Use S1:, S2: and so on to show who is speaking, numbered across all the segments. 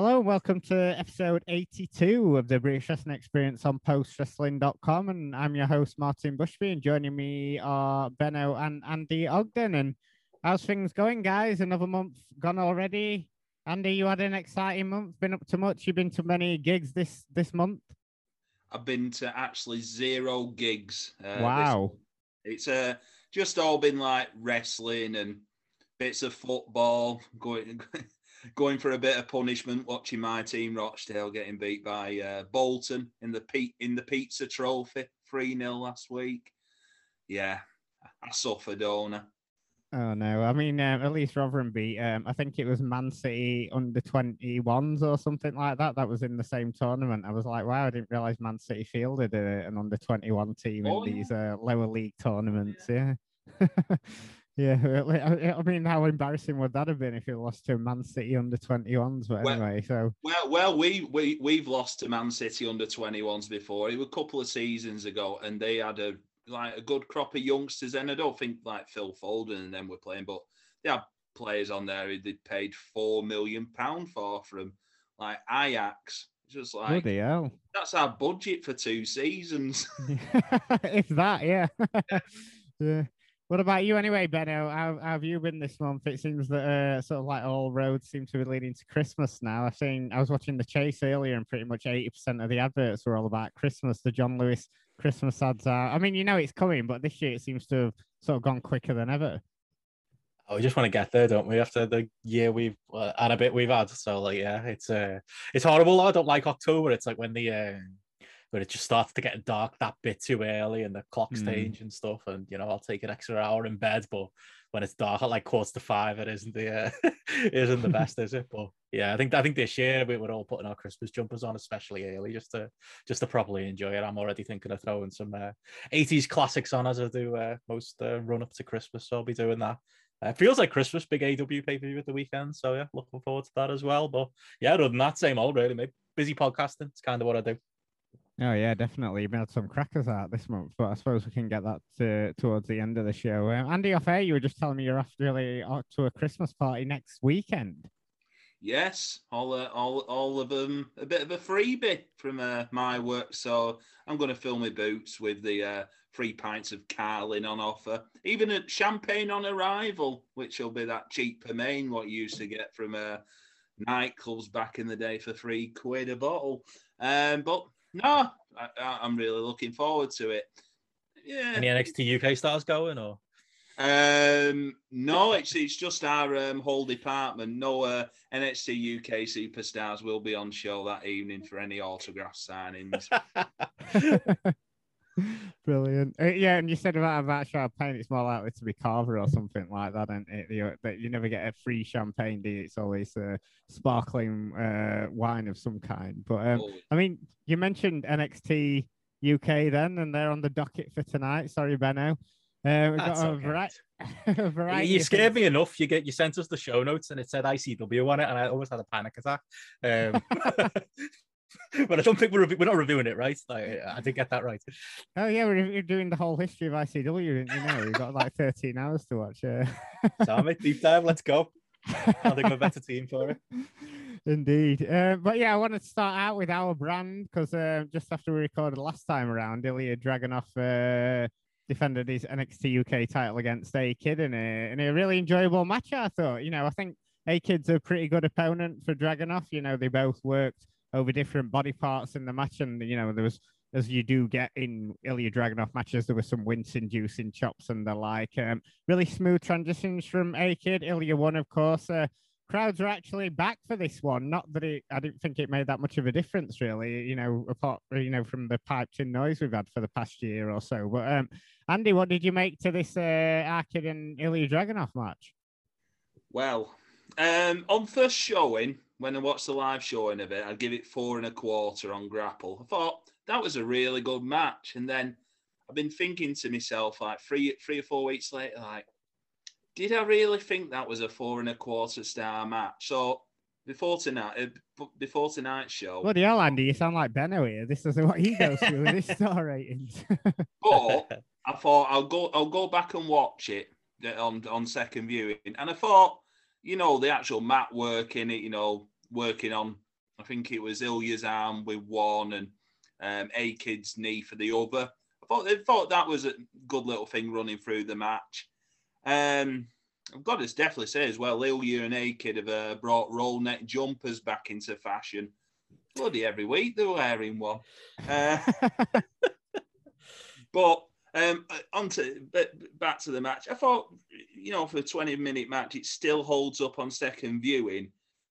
S1: Hello, welcome to episode 82 of the British Wrestling Experience on postwrestling.com. And I'm your host, Martin Bushby, and joining me are Benno and Andy Ogden. And how's things going, guys? Another month gone already. Andy, you had an exciting month. Been up to much? You've been to many gigs this this month?
S2: I've been to actually zero gigs.
S1: Uh, wow.
S2: It's uh, just all been like wrestling and bits of football, going going for a bit of punishment, watching my team Rochdale getting beat by uh, Bolton in the P- in the pizza trophy, three 0 last week. Yeah, I suffered, don't I?
S1: Oh no! I mean, um, at least Rotherham beat. Um, I think it was Man City under twenty ones or something like that. That was in the same tournament. I was like, wow! I didn't realize Man City fielded a, an under twenty one team oh, in yeah. these uh, lower league tournaments. Yeah. yeah. Yeah, I mean, how embarrassing would that have been if you lost to Man City under 21s? But anyway, well, so
S2: well, well, we we we've lost to Man City under 21s before. It was a couple of seasons ago, and they had a like a good crop of youngsters. And I don't think like Phil Foden and them were playing, but they had players on there who they paid four million pound for from like Ajax. Just like
S1: Bloody hell.
S2: that's our budget for two seasons.
S1: if that, yeah. yeah. What about you anyway, Benno? How, how, have you been this month? It seems that uh, sort of like all roads seem to be leading to Christmas now. I think I was watching The Chase earlier, and pretty much 80% of the adverts were all about Christmas. The John Lewis Christmas ads are. I mean, you know it's coming, but this year it seems to have sort of gone quicker than ever.
S3: Oh, we just want to get there, don't we? After the year we've uh, and a bit we've had, so like, yeah, it's uh, it's horrible. I don't like October. It's like when the uh, but it just starts to get dark that bit too early and the clock's mm. change and stuff. And you know, I'll take an extra hour in bed, but when it's dark at like quarter to five, it isn't the uh, isn't the best, is it? But yeah, I think I think this year we were all putting our Christmas jumpers on, especially early, just to just to properly enjoy it. I'm already thinking of throwing some uh, 80s classics on as I do uh, most uh, run up to Christmas, so I'll be doing that. Uh, feels like Christmas, big AW pay per view at the weekend. So yeah, looking forward to that as well. But yeah, other than that, same old really. Maybe busy podcasting. It's kind of what I do.
S1: Oh yeah, definitely. You've made some crackers out this month, but I suppose we can get that to, towards the end of the show. Um, Andy, off air, you were just telling me you're off really off to a Christmas party next weekend.
S2: Yes, all uh, all all of them a bit of a freebie from uh, my work. So I'm going to fill my boots with the uh, three pints of Carling on offer, even a champagne on arrival, which will be that cheap main what you used to get from uh, nightclubs back in the day for three quid a bottle. Um, but no, I, am really looking forward to it.
S3: Yeah. Any NXT UK stars going or?
S2: Um, no, it's it's just our um, whole department. No uh, NXT UK superstars will be on show that evening for any autograph signings.
S1: Brilliant. Uh, yeah, and you said about about champagne, it's more likely to be Cava or something like that, and it? You, that you never get a free champagne, do you? It's always a sparkling uh, wine of some kind. But um. I mean, you mentioned NXT UK then, and they're on the docket for tonight. Sorry, Benno. Uh, we've
S3: got a, okay. vari- a variety. You scared me enough. You get you sent us the show notes and it said ICW on it, and I almost had a panic attack. Um, but I don't think we're we're not reviewing it, right? Like, I did get that right.
S1: Oh yeah, we're, doing the whole history of ICW. You know, we've got like 13 hours to watch. Uh...
S3: Sammy, deep dive. Let's go. I think we're a better team for it.
S1: Indeed. Uh, but yeah, I wanted to start out with our brand because uh, just after we recorded last time around, Ilya Dragunov uh, defended his NXT UK title against A Kid in a, in a really enjoyable match. I thought, you know, I think A Kid's a pretty good opponent for Dragunov. You know, they both worked over different body parts in the match. And, you know, there was, as you do get in Ilya Dragunov matches, there was some wince inducing chops and the like. Um, really smooth transitions from A Kid. Ilya won, of course. Uh, crowds are actually back for this one. Not that it, I didn't think it made that much of a difference, really. You know, apart you know from the piped in noise we've had for the past year or so. But um, Andy, what did you make to this uh, A Kid and Ilya Dragunov match?
S2: Well, um, on first showing, when I watched the live showing of it, I'd give it four and a quarter on Grapple. I thought that was a really good match, and then I've been thinking to myself like three, three or four weeks later, like, did I really think that was a four and a quarter star match? So before tonight, uh, before tonight's show.
S1: Bloody hell, Andy, you sound like Benno here. This is what he goes through with his star ratings.
S2: but I thought I'll go, I'll go back and watch it on on second viewing, and I thought you know, the actual mat work in it, you know, working on I think it was Ilya's arm with one and um, A Kid's knee for the other. I thought they thought that was a good little thing running through the match. Um, I've got to definitely say as well, Ilya and A Kid have uh, brought roll neck jumpers back into fashion. Bloody every week they're wearing one. Uh, but um, on to back to the match. I thought, you know, for a 20 minute match, it still holds up on second viewing.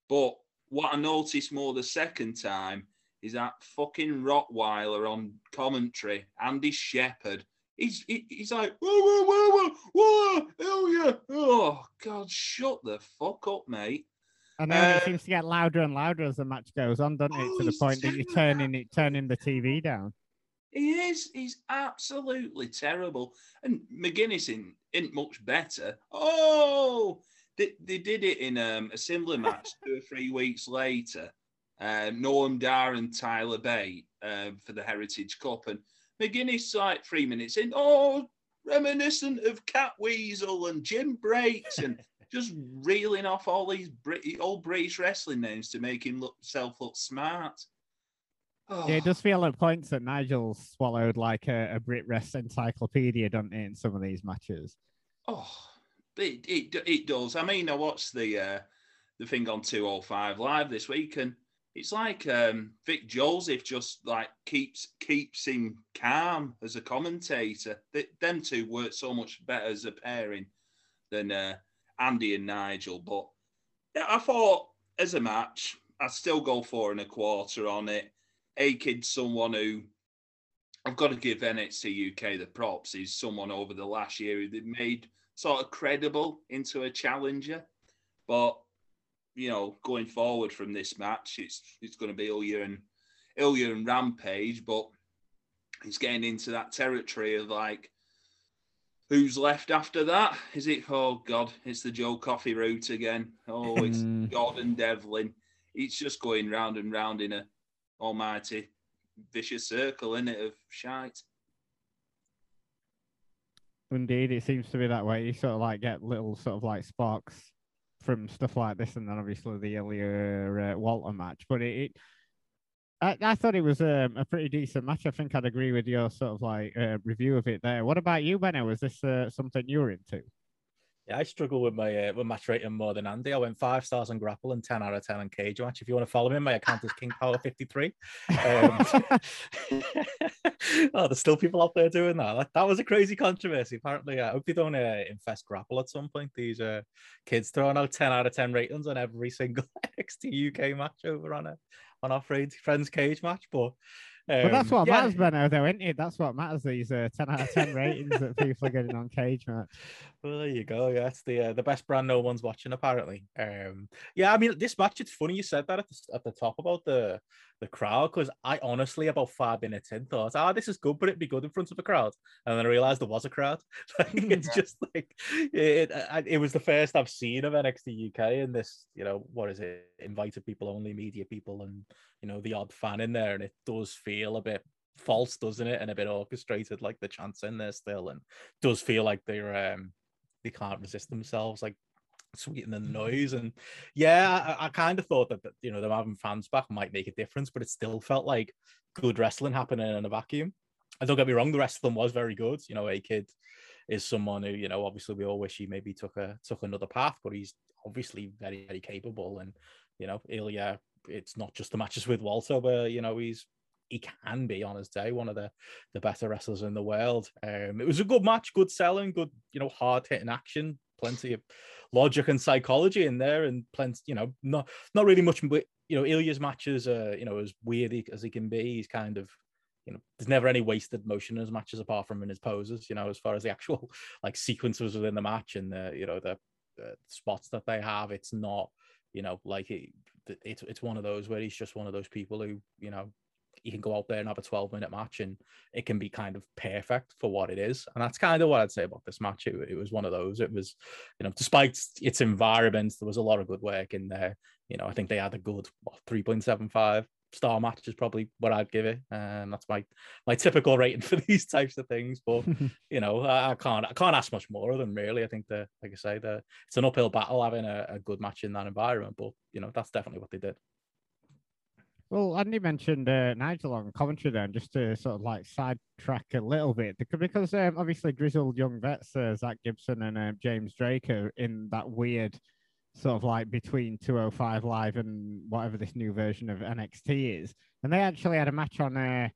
S2: But what I noticed more the second time is that fucking Rottweiler on commentary, Andy Shepherd. He's he, he's like, whoa, whoa, whoa, whoa, whoa, hell yeah. Oh, God, shut the fuck up, mate.
S1: And then uh, it seems to get louder and louder as the match goes on, doesn't it? Oh, to the point that you're turning it, turning the TV down.
S2: He is. He's absolutely terrible. And McGuinness in, isn't much better. Oh, they, they did it in um, a similar match two or three weeks later. Uh, Noam Dar and Tyler Bate um, for the Heritage Cup. And McGuinness, like three minutes in, oh, reminiscent of Catweazle and Jim Breaks and just reeling off all these Brit- old British wrestling names to make him look, himself look smart.
S1: Oh. Yeah, it does feel at points that Nigel swallowed like a, a Brit Rest encyclopedia, doesn't it, in some of these matches?
S2: Oh, it, it, it does. I mean, I watched the uh, the thing on 205 live this week, and it's like um, Vic Joseph just like keeps keeps him calm as a commentator. They, them two work so much better as a pairing than uh, Andy and Nigel. But yeah, I thought as a match, I'd still go four and a quarter on it. A kid, someone who I've got to give NXT UK the props. He's someone over the last year who they've made sort of credible into a challenger. But you know, going forward from this match, it's it's going to be Ilya and Ilya and Rampage, but he's getting into that territory of like, who's left after that? Is it? Oh God, it's the Joe Coffey route again. Oh, it's hmm. Jordan Devlin. It's just going round and round in a almighty vicious circle, in it, of shite.
S1: Indeed, it seems to be that way. You sort of like get little sort of like sparks from stuff like this, and then obviously the earlier uh, Walter match. But it, it I, I, thought it was um, a pretty decent match. I think I'd agree with your sort of like uh, review of it there. What about you, Benno? Was this uh, something you were into?
S3: Yeah, I struggle with my uh, with match rating more than Andy. I went five stars on Grapple and ten out of ten on Cage Match. If you want to follow me, my account is King Power fifty three. Um, oh, there's still people out there doing that. That, that was a crazy controversy. Apparently, I hope they don't uh, infest Grapple at some point. These uh, kids throwing out ten out of ten ratings on every single NXT UK match over on a on our friends Cage Match, but
S1: but that's what yeah. matters, Benno, though, isn't it? That's what matters. These uh, ten out of ten ratings that people are getting on Cage Match.
S3: Well, there you go. Yeah, it's the uh, the best brand no one's watching apparently. Um, yeah, I mean, this match. It's funny you said that at the, at the top about the the crowd because I honestly about five minutes in thought, ah, oh, this is good, but it'd be good in front of a crowd, and then I realized there was a crowd. it's just like it, it, it was the first I've seen of NXT UK in this. You know, what is it? Invited people only, media people, and you know the odd fan in there, and it does feel a bit false, doesn't it? And a bit orchestrated, like the chants in there still, and does feel like they're um they can't resist themselves, like sweeten the noise. And yeah, I, I kind of thought that, that you know them having fans back might make a difference, but it still felt like good wrestling happening in a vacuum. And don't get me wrong, the rest of them was very good. You know, a kid is someone who you know obviously we all wish he maybe took a took another path, but he's obviously very very capable. And you know, Ilya, it's not just the matches with Walter where you know he's he can be on his day one of the the better wrestlers in the world. Um, it was a good match, good selling, good you know hard hitting action, plenty of logic and psychology in there, and plenty you know not not really much. You know, Ilya's matches, uh, you know, as weird as he can be, he's kind of you know, there's never any wasted motion in his matches apart from in his poses, you know, as far as the actual like sequences within the match and the, you know, the, the spots that they have. It's not, you know, like it, it's, it's one of those where he's just one of those people who, you know, you can go out there and have a 12 minute match and it can be kind of perfect for what it is. And that's kind of what I'd say about this match. It, it was one of those. It was, you know, despite its environment, there was a lot of good work in there. You know, I think they had a good what, 3.75 star match is probably what I'd give it. And that's my my typical rating for these types of things. But you know, I, I, can't I can't ask much more of them really. I think the like I say, the it's an uphill battle having a, a good match in that environment. But you know, that's definitely what they did.
S1: Well, Andy mentioned uh, Nigel on commentary then, just to sort of like sidetrack a little bit, because um, obviously grizzled young vets, uh, Zach Gibson and uh, James Drake are in that weird sort of like between 205 Live and whatever this new version of NXT is. And they actually had a match on uh,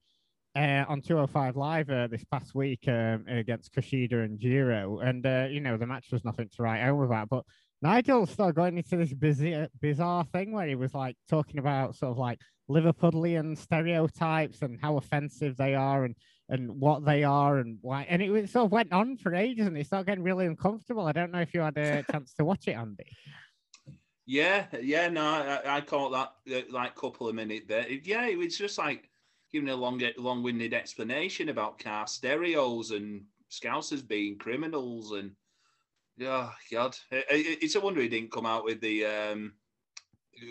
S1: uh, on 205 Live uh, this past week um, against Kushida and Jiro. And, uh, you know, the match was nothing to write home about. But Nigel started going into this bizarre, bizarre thing where he was like talking about sort of like Liverpudlian stereotypes and how offensive they are and and what they are and why. And it sort of went on for ages and it started getting really uncomfortable. I don't know if you had a chance to watch it, Andy.
S2: Yeah, yeah, no, I, I caught that uh, like couple of minute bit. Yeah, it was just like giving a long, long-winded explanation about car stereos and Scousers being criminals and oh God, it, it, it's a wonder he didn't come out with the um,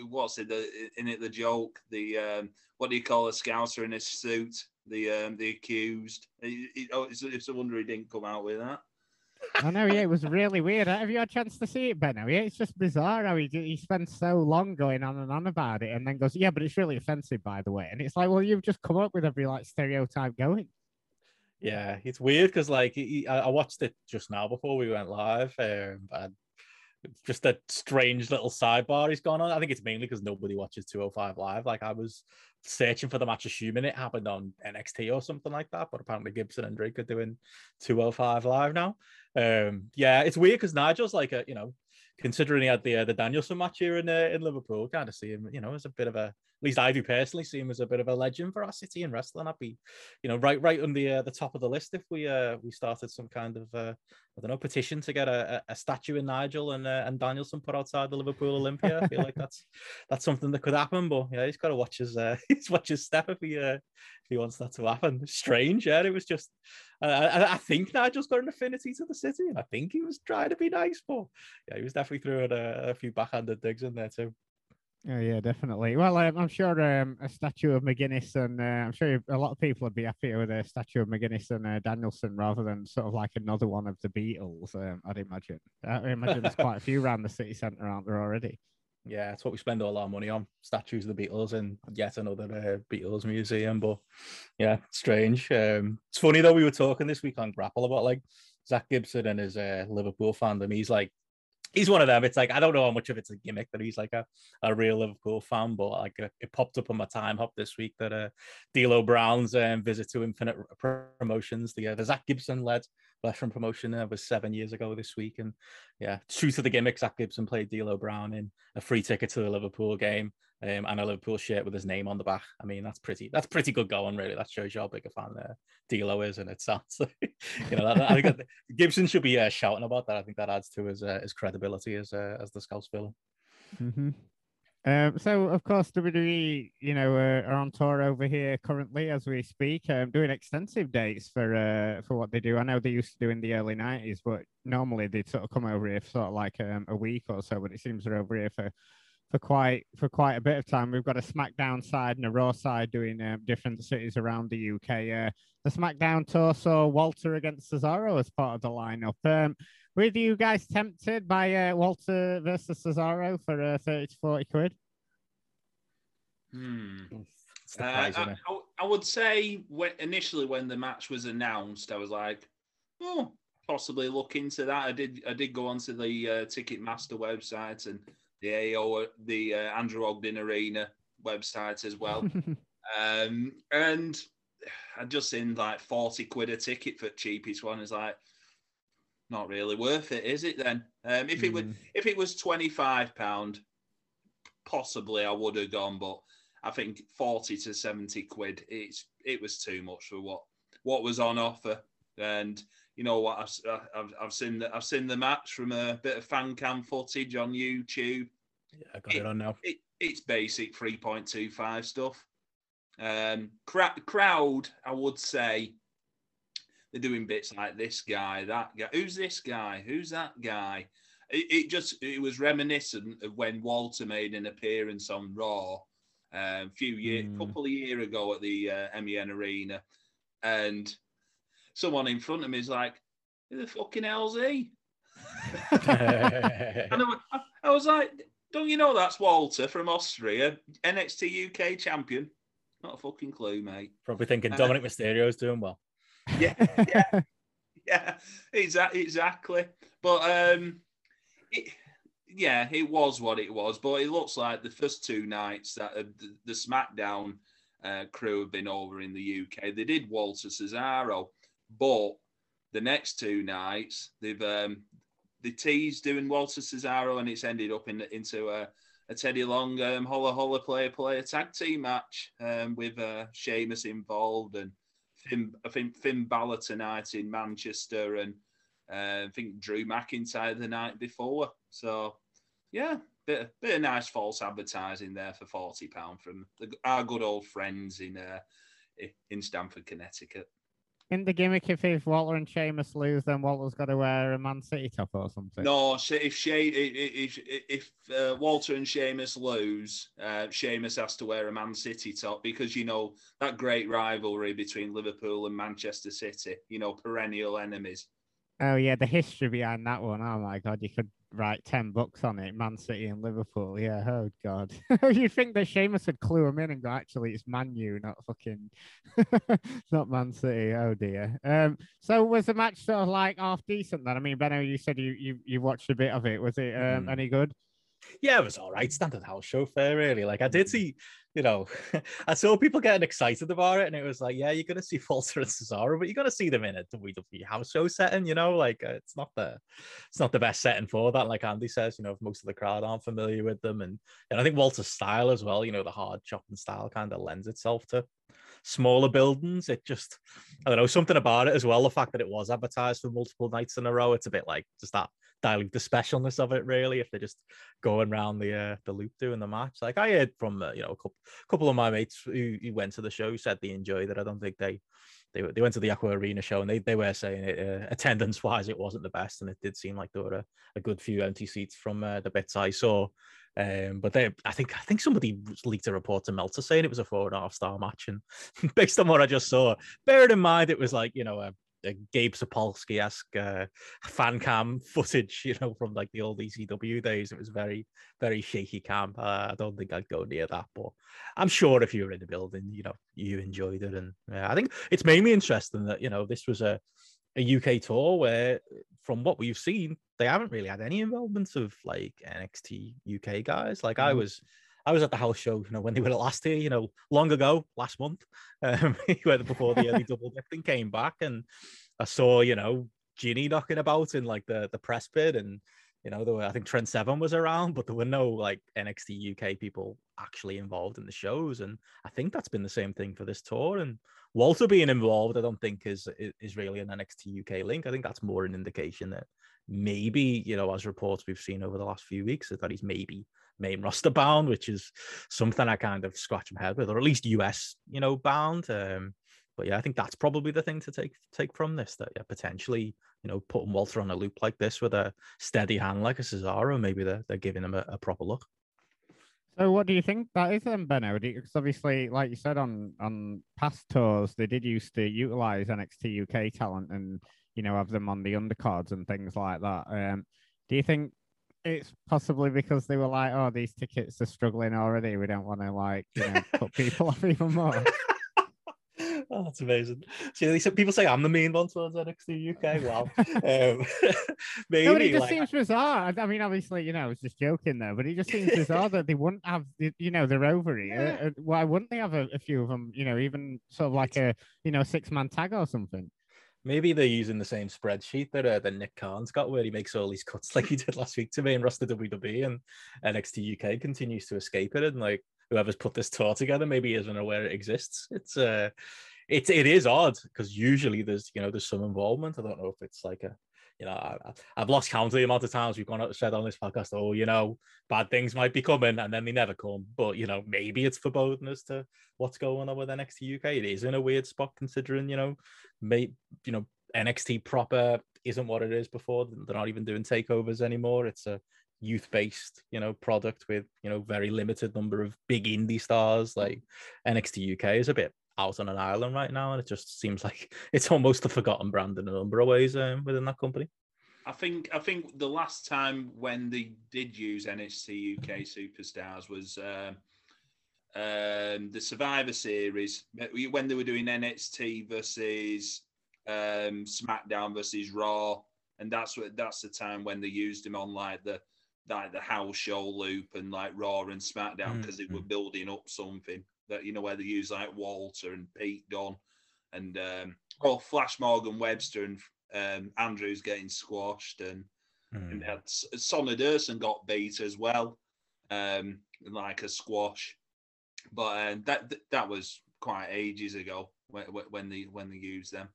S2: what's it the in it the joke the um, what do you call a Scouser in a suit the um, the accused. It, oh, it's, it's a wonder he didn't come out with that.
S1: I know, yeah, it was really weird. Have you had a chance to see it, Benno? Yeah, it's just bizarre how he, he spends so long going on and on about it and then goes, yeah, but it's really offensive, by the way. And it's like, well, you've just come up with every like stereotype going.
S3: Yeah, it's weird because like he, I watched it just now before we went live, um, and just a strange little sidebar he's gone on. I think it's mainly because nobody watches 205 live. Like I was searching for the match, assuming it happened on NXT or something like that, but apparently Gibson and Drake are doing 205 live now. Um, yeah, it's weird because Nigel's like a you know, considering he had the uh, the Danielson match here in uh, in Liverpool, kind of see him, you know, as a bit of a least I do personally see him as a bit of a legend for our city in wrestling. I'd be, you know, right right on the uh, the top of the list if we uh we started some kind of uh, I don't know petition to get a, a statue in Nigel and uh, and Danielson put outside the Liverpool Olympia. I feel like that's that's something that could happen, but yeah, he's got to watch his uh, he's watch his step if he uh, if he wants that to happen. Strange, yeah. It was just I, I, think Nigel's got an affinity to the city, and I think he was trying to be nice, but yeah, he was definitely throwing a, a few backhanded digs in there too.
S1: Oh, yeah, definitely. Well, um, I'm sure um, a statue of McGuinness, and uh, I'm sure a lot of people would be happier with a statue of McGuinness and uh, Danielson rather than sort of like another one of the Beatles. Um, I'd imagine. I imagine there's quite a few around the city centre, aren't there already?
S3: Yeah, that's what we spend all our money on statues of the Beatles and yet another uh, Beatles museum. But yeah, strange. Um, it's funny though, we were talking this week on Grapple about like Zach Gibson and his uh, Liverpool fandom. He's like, he's one of them. It's like I don't know how much of it's a gimmick that he's like a, a real Liverpool fan, but like it popped up on my time hop this week that uh, D'Lo Brown's um, visit to Infinite Promotions, the uh, the Zach Gibson led Fleshman promotion uh, was seven years ago this week, and yeah, true to the gimmick, Zach Gibson played D'Lo Brown in a free ticket to the Liverpool game. Um, and a Liverpool shirt with his name on the back. I mean, that's pretty. That's pretty good going, really. That shows you how big a fan uh, D'Lo is, and it sounds you know. That, I think that Gibson should be uh, shouting about that. I think that adds to his uh, his credibility as uh, as the Scouse villain.
S1: Mm-hmm. Um, so, of course, WWE, you know, uh, are on tour over here currently as we speak, um, doing extensive dates for uh, for what they do. I know they used to do in the early '90s, but normally they'd sort of come over here for sort of like um, a week or so. But it seems they're over here for for quite for quite a bit of time. We've got a SmackDown side and a Raw side doing um, different cities around the UK. Uh, the SmackDown tour saw Walter against Cesaro as part of the lineup. Um, were you guys tempted by uh, Walter versus Cesaro for uh, 30 to 40 quid?
S2: Hmm. Uh, I, I, would say when, initially when the match was announced, I was like, oh, possibly look into that. I did. I did go onto the uh, Ticketmaster website and the AO, the uh, Andrew Ogden Arena website as well, um, and I just seen like forty quid a ticket for cheapest one. Is like, not really worth it, is it? Then, um, if it mm. would, if it was twenty five pound, possibly I would have gone. But I think forty to seventy quid, it's it was too much for what what was on offer. And you know what, I've I've, I've seen the, I've seen the match from a bit of fan cam footage on YouTube.
S3: Yeah, I got it, it on now.
S2: It, it's basic three point two five stuff. Um, crowd, I would say they're doing bits like this guy, that guy. Who's this guy? Who's that guy? It, it just it was reminiscent of when Walter made an appearance on Raw um, a few years, mm. couple of year ago at the uh, MEN Arena, and someone in front of me is like, "Who the fucking hell's he?" and I, I, was like, Don't you know that's Walter from Austria, NXT UK champion? Not a fucking clue, mate.
S3: Probably thinking
S2: Uh,
S3: Dominic Mysterio is doing well.
S2: Yeah, yeah, yeah, exactly, exactly. But um, it, yeah, it was what it was. But it looks like the first two nights that uh, the, the SmackDown uh, crew have been over in the UK. They did Walter Cesaro, but the next two nights they've um, they teased doing Walter Cesaro, and it's ended up in into a, a Teddy Long um, Holla Holla player player tag team match um, with uh, Sheamus involved and Finn, I think Finn Balor tonight in Manchester, and uh, I think Drew McIntyre the night before. So, yeah, bit bit of nice false advertising there for forty pound from the, our good old friends in uh, in Stamford, Connecticut.
S1: In the gimmick, if, if Walter and Sheamus lose, then Walter's got to wear a Man City top or something.
S2: No, if She- if if uh, Walter and Sheamus lose, uh, Sheamus has to wear a Man City top because you know that great rivalry between Liverpool and Manchester City. You know, perennial enemies.
S1: Oh yeah, the history behind that one. Oh my god, you could write ten books on it. Man City and Liverpool. Yeah. Oh god. You'd think that Sheamus would clue him in and go, actually, it's Man U, not fucking, not Man City. Oh dear. Um. So was the match sort of like half decent then? I mean, Benno, you said you you you watched a bit of it. Was it um
S3: Mm.
S1: any good?
S3: Yeah, it was all right. Standard house show fair, really. Like I did see, you know, I saw people getting excited about it, and it was like, yeah, you're gonna see Walter and Cesaro, but you're gonna see them in a WWE house show setting. You know, like uh, it's not the, it's not the best setting for that. Like Andy says, you know, if most of the crowd aren't familiar with them, and and I think Walter's style as well. You know, the hard chopping style kind of lends itself to smaller buildings. It just, I don't know, something about it as well. The fact that it was advertised for multiple nights in a row, it's a bit like just that dilute the specialness of it really if they're just going around the uh, the loop doing the match. Like i heard from uh, you know a couple, couple of my mates who, who went to the show said they enjoyed it. I don't think they they, they went to the aqua arena show and they, they were saying it uh, attendance wise it wasn't the best and it did seem like there were a, a good few empty seats from uh, the bits i saw. Um, but they, I think, I think somebody leaked a report to Meltzer saying it was a four and a half star match, and based on what I just saw, bearing in mind it was like you know a, a Gabe Sapolsky esque uh, fan cam footage, you know, from like the old ECW days. It was very, very shaky cam. Uh, I don't think I'd go near that, but I'm sure if you were in the building, you know, you enjoyed it, and yeah, I think it's made me interesting that you know this was a a UK tour where, from what we've seen, they haven't really had any involvement of like NXT UK guys. Like I
S1: Mhm.
S3: was, I was at the house show, you know, when they were last here, you know, long ago, last month, um, before the early double dip thing came back, and I saw, you know, Jinny knocking about in like the the press pit, and you know, there were I think Trent Seven was around, but there were no like NXT UK people actually involved in the shows, and I think that's been the same thing for this tour. And Walter being involved, I don't think is is- is really an NXT UK link. I think that's more an indication that maybe you know, as reports we've seen over the last few weeks, is that he's maybe main roster bound, which is something I kind of scratch my head with, or at least US, you know, bound. Um, but yeah, I think that's probably the thing to take take from this. That yeah, potentially, you know, putting Walter on a loop like this with a steady hand like a Cesaro, maybe they're they're giving him a, a proper look.
S1: So what do you think that is then, Benno? Because obviously, like you said on on past tours, they did used to utilize NXT UK talent and you know have them on the undercards and things like that. Um, do you think it's possibly because they were like, oh, these tickets are struggling already. We don't want to like you know put people off even more.
S3: oh, that's amazing. See, people say I'm the mean one towards NXT UK. Wow, um, maybe
S1: no, but it just
S3: like,
S1: seems bizarre. I mean, obviously, you know, I was just joking there, but it just seems bizarre that they wouldn't have, you know, they're over here.
S3: Yeah.
S1: Uh, Why wouldn't they have a, a few of them? You know, even sort of like a, you know, six man tag or something.
S3: Maybe they're using the same spreadsheet that uh, that Nick Khan's got, where he makes all these cuts like he did last week to me and roster WWE, and NXT UK continues to escape it. And like whoever's put this tour together, maybe isn't aware it exists. It's uh, it's it is odd because usually there's you know there's some involvement. I don't know if it's like a you know I, I've lost count of the amount of times we've gone out and said on this podcast, oh you know bad things might be coming, and then they never come. But you know maybe it's foreboding as to what's going on with NXT UK. It is in a weird spot considering you know may you know NXT proper isn't what it is before. They're not even doing takeovers anymore. It's a youth-based, you know, product with you know very limited number of big indie stars. Like NXT UK is a bit out on an island right now, and it just seems like it's almost a forgotten brand in a number of ways um, within that company.
S2: I think I think the last time when they did use NXT UK superstars was um, um, the Survivor Series when they were doing NXT versus um, SmackDown versus Raw, and that's what that's the time when they used him on like the like the house show loop and like Raw and SmackDown because mm-hmm. they were building up something that you know where they use like Walter and Pete Dunne and um, oh Flash Morgan Webster and um, Andrews getting squashed and, mm. and had Sonny Durson got beat as well, um, like a squash. But um, that that was quite ages ago when, when they when they used them.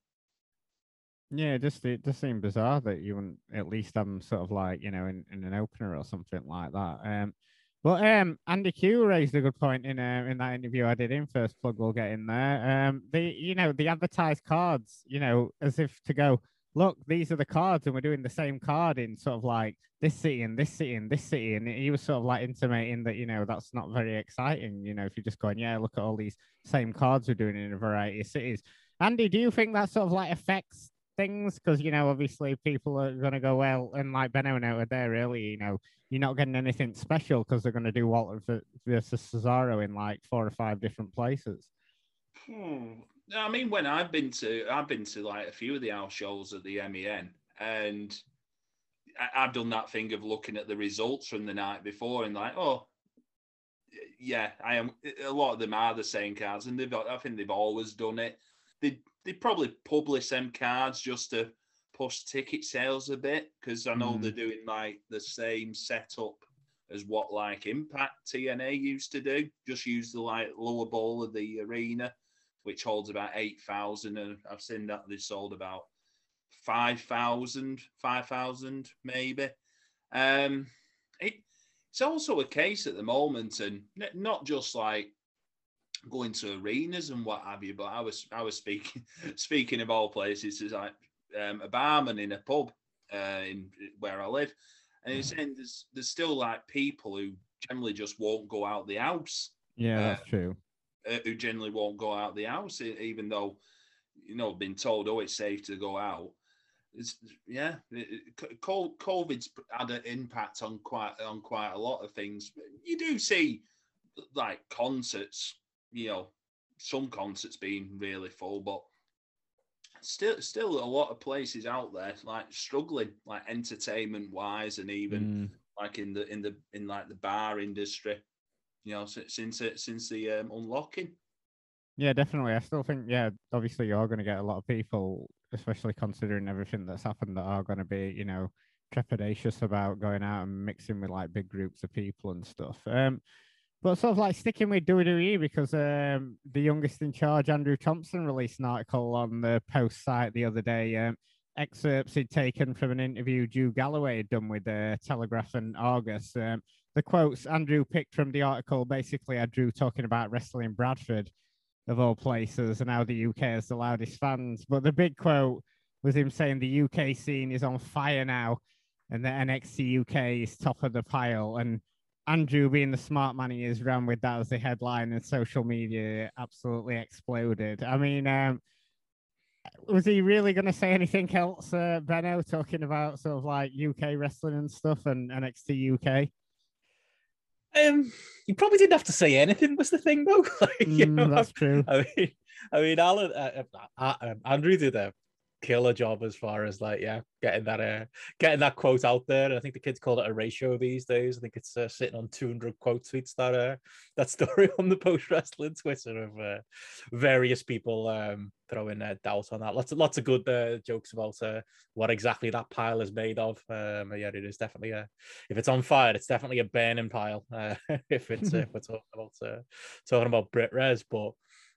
S1: Yeah, just it just seemed bizarre that you wouldn't at least have them sort of like you know in, in an opener or something like that. Um, but um, Andy Q raised a good point in uh, in that interview I did in first plug. We'll get in there. Um, the you know the advertised cards, you know, as if to go look, these are the cards, and we're doing the same card in sort of like this city and this city and this city. And he was sort of like intimating that, you know, that's not very exciting. You know, if you're just going, yeah, look at all these same cards we're doing in a variety of cities. Andy, do you think that sort of like affects things? Because, you know, obviously people are going to go, well, and like Benno out there, really, you know, you're not getting anything special because they're going to do Walter versus Cesaro in like four or five different places.
S2: Hmm. I mean, when I've been to, I've been to like a few of the house shows at the MEN, and I've done that thing of looking at the results from the night before and like, oh, yeah, I am. A lot of them are the same cards, and they've. I think they've always done it. They they probably publish them cards just to push ticket sales a bit because I know mm. they're doing like the same setup as what like Impact TNA used to do. Just use the like lower bowl of the arena which holds about 8,000. And I've seen that they sold about 5,000, 5,000 maybe. Um, it, it's also a case at the moment, and not just like going to arenas and what have you, but I was I was speaking speaking of all places is like um, a barman in a pub uh, in where I live, and he's saying there's there's still like people who generally just won't go out the house.
S1: Yeah, uh, that's true
S2: uh, who generally won't go out the house, even though you know been told oh it's safe to go out. It's, yeah, COVID's had an impact on quite on quite a lot of things. You do see like concerts, you know, some concerts being really full, but still still a lot of places out there like struggling, like entertainment wise, and even mm. like in the in the in like the bar industry you know, since it since the um, unlocking.
S1: Yeah, definitely. I still think, yeah, obviously you're going to get a lot of people, especially considering everything that's happened, that are going to be, you know, trepidatious about going out and mixing with like big groups of people and stuff. Um, but sort of like sticking with WWE because um, the youngest in charge, Andrew Thompson, released an article on the Post site the other day. Um, excerpts he'd taken from an interview Drew Galloway had done with uh, Telegraph and Argus. Um, the quotes Andrew picked from the article basically are Drew talking about wrestling Bradford, of all places, and how the UK has the loudest fans. But the big quote was him saying the UK scene is on fire now, and the NXT UK is top of the pile. And Andrew, being the smart man he is, ran with that as the headline, and social media absolutely exploded. I mean, um, was he really going to say anything else, uh, Benno, talking about sort of like UK wrestling and stuff and NXT UK?
S3: Um, you probably didn't have to say anything. Was the thing though? like,
S1: you mm, know, that's true.
S3: I mean, I mean, Alan, uh, uh, uh, Andrew did a killer job as far as like, yeah, getting that, uh, getting that quote out there. And I think the kids call it a ratio these days. I think it's uh, sitting on 200 quote tweets that uh, that story on the post wrestling Twitter of uh, various people um, throwing uh, doubt on that. Lots of lots of good uh, jokes about uh, what exactly that pile is made of. Um, yeah, it is definitely a. If it's on fire, it's definitely a burning pile. Uh, if it's uh, if we're talking about uh, talking about Brit Res, but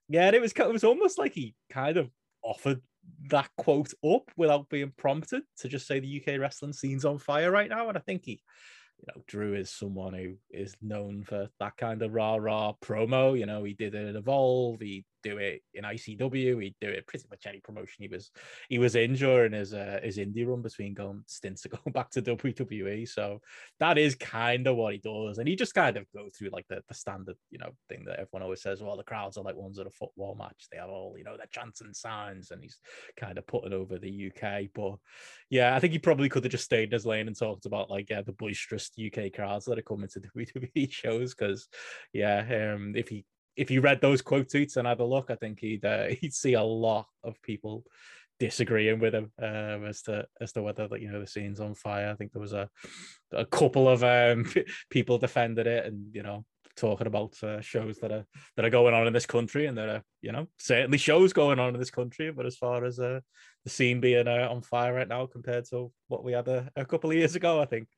S3: yeah, it was it was almost like he kind of offered that quote up without being prompted to just say the UK wrestling scene's on fire right now, and I think he you know, Drew is someone who is known for that kind of rah rah promo. You know, he did it at Evolve. He do it in ICW. He'd do it pretty much any promotion he was he was in during his uh, his indie run between going stints of going back to WWE. So that is kind of what he does, and he just kind of go through like the, the standard you know thing that everyone always says. Well, the crowds are like ones at a football match. They have all you know their chants and signs, and he's kind of putting over the UK. But yeah, I think he probably could have just stayed in his lane and talked about like yeah the boisterous UK crowds that are coming to WWE shows because yeah, um, if he if you read those quote tweets and had a look, I think he'd uh, he'd see a lot of people disagreeing with him um, as to as to whether you know the scene's on fire. I think there was a a couple of um, people defended it and you know talking about uh, shows that are that are going on in this country and there are you know certainly shows going on in this country. But as far as uh, the scene being uh, on fire right now compared to what we had a, a couple of years ago, I think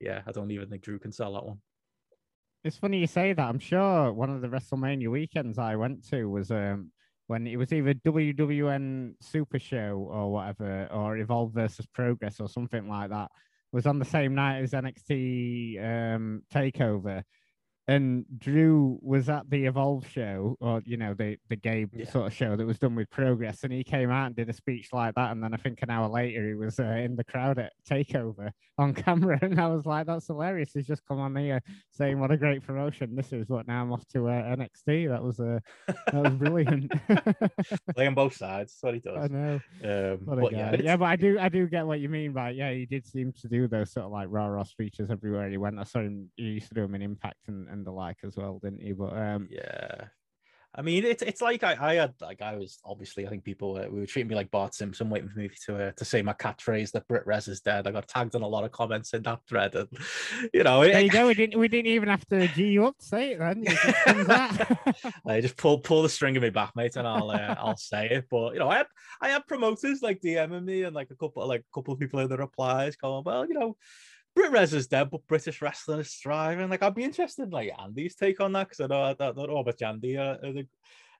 S3: yeah, I don't even think Drew can sell that one.
S1: It's funny you say that. I'm sure one of the WrestleMania weekends I went to was um when it was either WWN Super Show or whatever, or Evolve versus Progress or something like that. Was on the same night as NXT um, Takeover, and Drew was at the Evolve show, or you know, the the gay yeah. sort of show that was done with Progress, and he came out and did a speech like that, and then I think an hour later he was uh, in the crowd at Takeover on camera, and I was like, "That's hilarious!" He's just come on here saying, "What a great promotion this is!" What now I'm off to uh, NXT. That was uh, that was brilliant.
S3: Playing both sides, that's what he does.
S1: I know.
S3: Um, but
S1: yeah, yeah, but I do I do get what you mean by yeah. He did seem to do those sort of like raw raw speeches everywhere he went. I saw him. He used to do them in Impact and and the like as well, didn't he? But um,
S3: yeah. I mean, it's it's like I, I had like I was obviously I think people uh, we were treating me like Bart Simpson, waiting for me to uh, to say my catchphrase that Brit Rez is dead. I got tagged in a lot of comments in that thread, and you know,
S1: there it, you go. We didn't we didn't even have to g you up to say it then.
S3: Just I just pull pull the string of me back, mate, and I'll uh, I'll say it. But you know, I had I had promoters like DMing me and like a couple like a couple of people in the replies going, well, you know Brit Rez is dead, but British wrestling is thriving. Like, I'd be interested in like Andy's take on that because I know I don't know much Andy uh,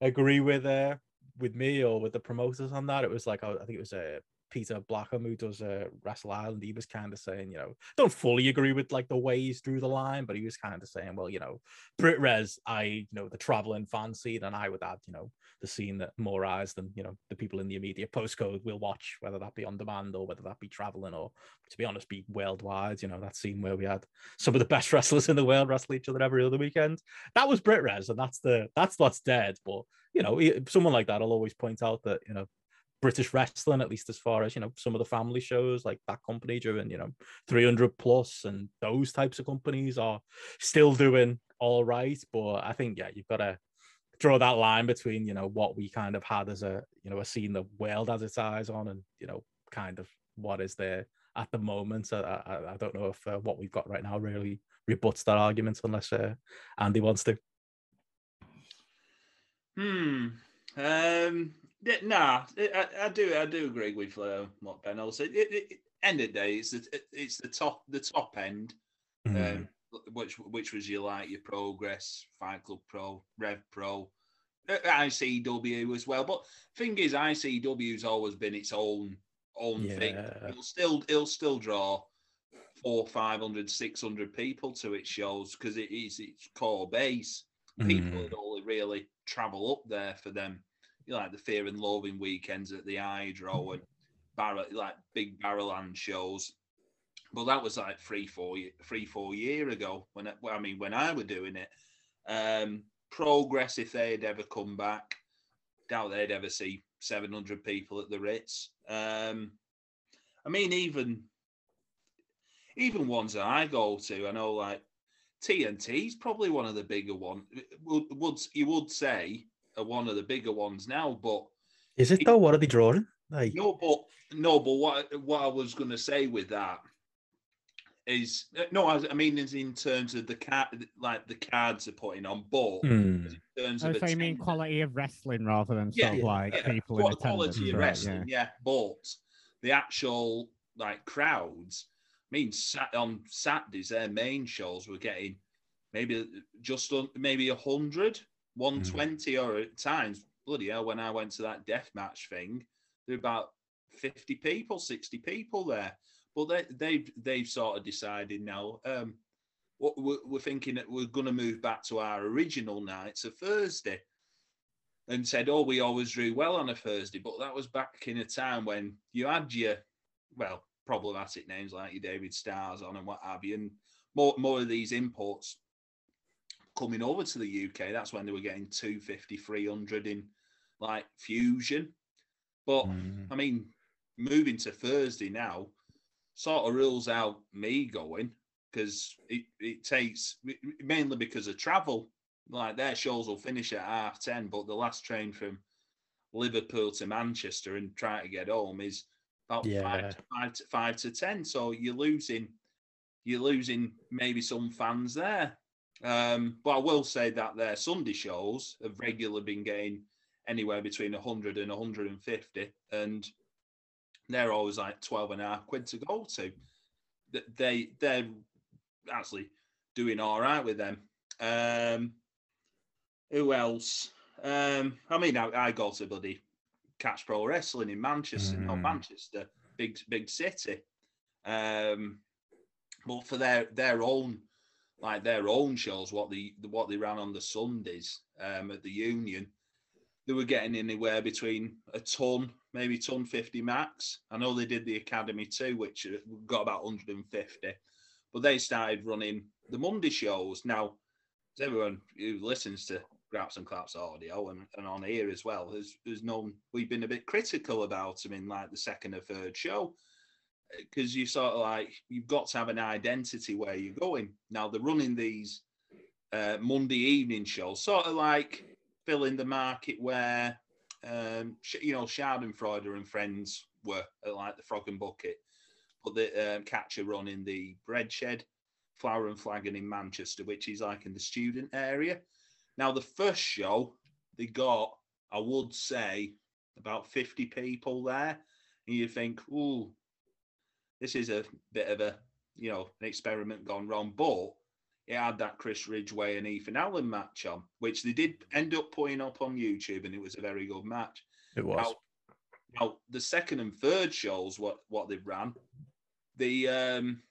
S3: agree with uh, with me or with the promoters on that. It was like I think it was a uh, Peter Blackham, who does uh, Wrestle Island, he was kind of saying, you know, don't fully agree with like the way he's drew the line, but he was kind of saying, well, you know, Brit Rez, I, you know, the traveling fan scene, and I would add, you know, the scene that more eyes than, you know, the people in the immediate postcode will watch, whether that be on demand or whether that be traveling or, to be honest, be worldwide. You know, that scene where we had some of the best wrestlers in the world wrestle each other every other weekend. That was Brit Rez, and that's the that's what's dead. But you know, someone like that will always point out that you know British wrestling, at least as far as you know, some of the family shows like that company driven, you know, 300 plus and those types of companies are still doing all right. But I think, yeah, you've got to draw that line between, you know, what we kind of had as a, you know, a scene the world has its eyes on and, you know, kind of what is there at the moment. I, I, I don't know if uh, what we've got right now really rebuts that argument unless uh, Andy wants to.
S2: Hmm. Um, yeah, nah, I, I, do. I do agree with uh, what Ben also. It, it, end of the day, it's the it's the top the top end, mm. um, which which was your like your Progress, Fight Club Pro, Rev Pro, uh, ICW as well. But thing is, ICW's always been its own own yeah. thing. It'll still it'll still draw four, 500, 600 people to its shows because it is its core base. People mm. that only really travel up there for them you know, like the Fear and Loathing weekends at the Hydro and barrel like big Barrowland shows. But that was like three, four, three, four year ago. When I, I mean, when I were doing it, um, progress if they'd ever come back, doubt they'd ever see seven hundred people at the Ritz. Um, I mean, even even ones that I go to, I know like TNT is probably one of the bigger ones. Would, would you would say are one of the bigger ones now. But
S3: is it though? What are they drawing? Like...
S2: No, but no, but what what I was going to say with that is no, I, mean is in terms of the card, like the cards are putting on, but mm.
S1: in terms of oh, so you mean quality of wrestling rather than yeah, sort of like yeah. people in attendance, quality of
S2: wrestling, yeah. yeah. But the actual like crowds, I mean, sat on Saturdays, their main shows were getting maybe just maybe a hundred 120 mm. or at times, bloody hell, when I went to that death match thing, there were about 50 people, 60 people there. But they, they've they've sort of decided now. Um, what we're, we're thinking that we're going to move back to our original nights of Thursday. and said, "Oh, we always drew well on a Thursday," but that was back in a time when you had your well problematic names like your David Starrs on and what have you, and more more of these imports coming over to the UK. That's when they were getting 250, 300 in like fusion. But
S3: Mm.
S2: I mean, moving to Thursday now sort of rules out me going because it, it takes mainly because of travel. Like their shows will finish at half 10, but the last train from Liverpool to Manchester and try to get home is about
S3: Yeah.
S2: five, to, five, to, five to 10. So you're losing, you're losing maybe some fans there. Um, but I will say that their Sunday shows have regularly been getting anywhere between 100 and 150 and they're always like 12 and a half quid to go to. They they're actually doing all right with them. Um who else? Um i mean i, I go to bloody catch pro wrestling in manchester not
S3: Mm.
S2: manchester big big city. Um but for their their own like their own shows what the what they ran on the sundays um at the union they were getting anywhere between a ton, maybe ton 50 max. I know they did the academy too, which uh, got about 150, but they started running the Monday shows. Now, everyone who listens to Graps and Claps audio and, and on here as well has, has known we've been a bit critical about them in like the second or third show because you sort of like you've got to have an identity where you're going. Now they're running these uh, Monday evening shows, sort of like filling the market where um, you know Schadenfreude and friends were at like the Frog and Bucket, but the um, catcher run in the Bread Shed, Flower and Flagon in Manchester, which is like in the student area. Now the first show they got, I would say, about fifty people there, and you think, ooh, this is a bit of a you know an experiment gone wrong, but it had that Chris Ridgeway and Ethan Allen match on, which they did end up putting up on YouTube, and it was a very good match.
S3: It was.
S2: Now, now the second and third shows, what what they've ran, the um,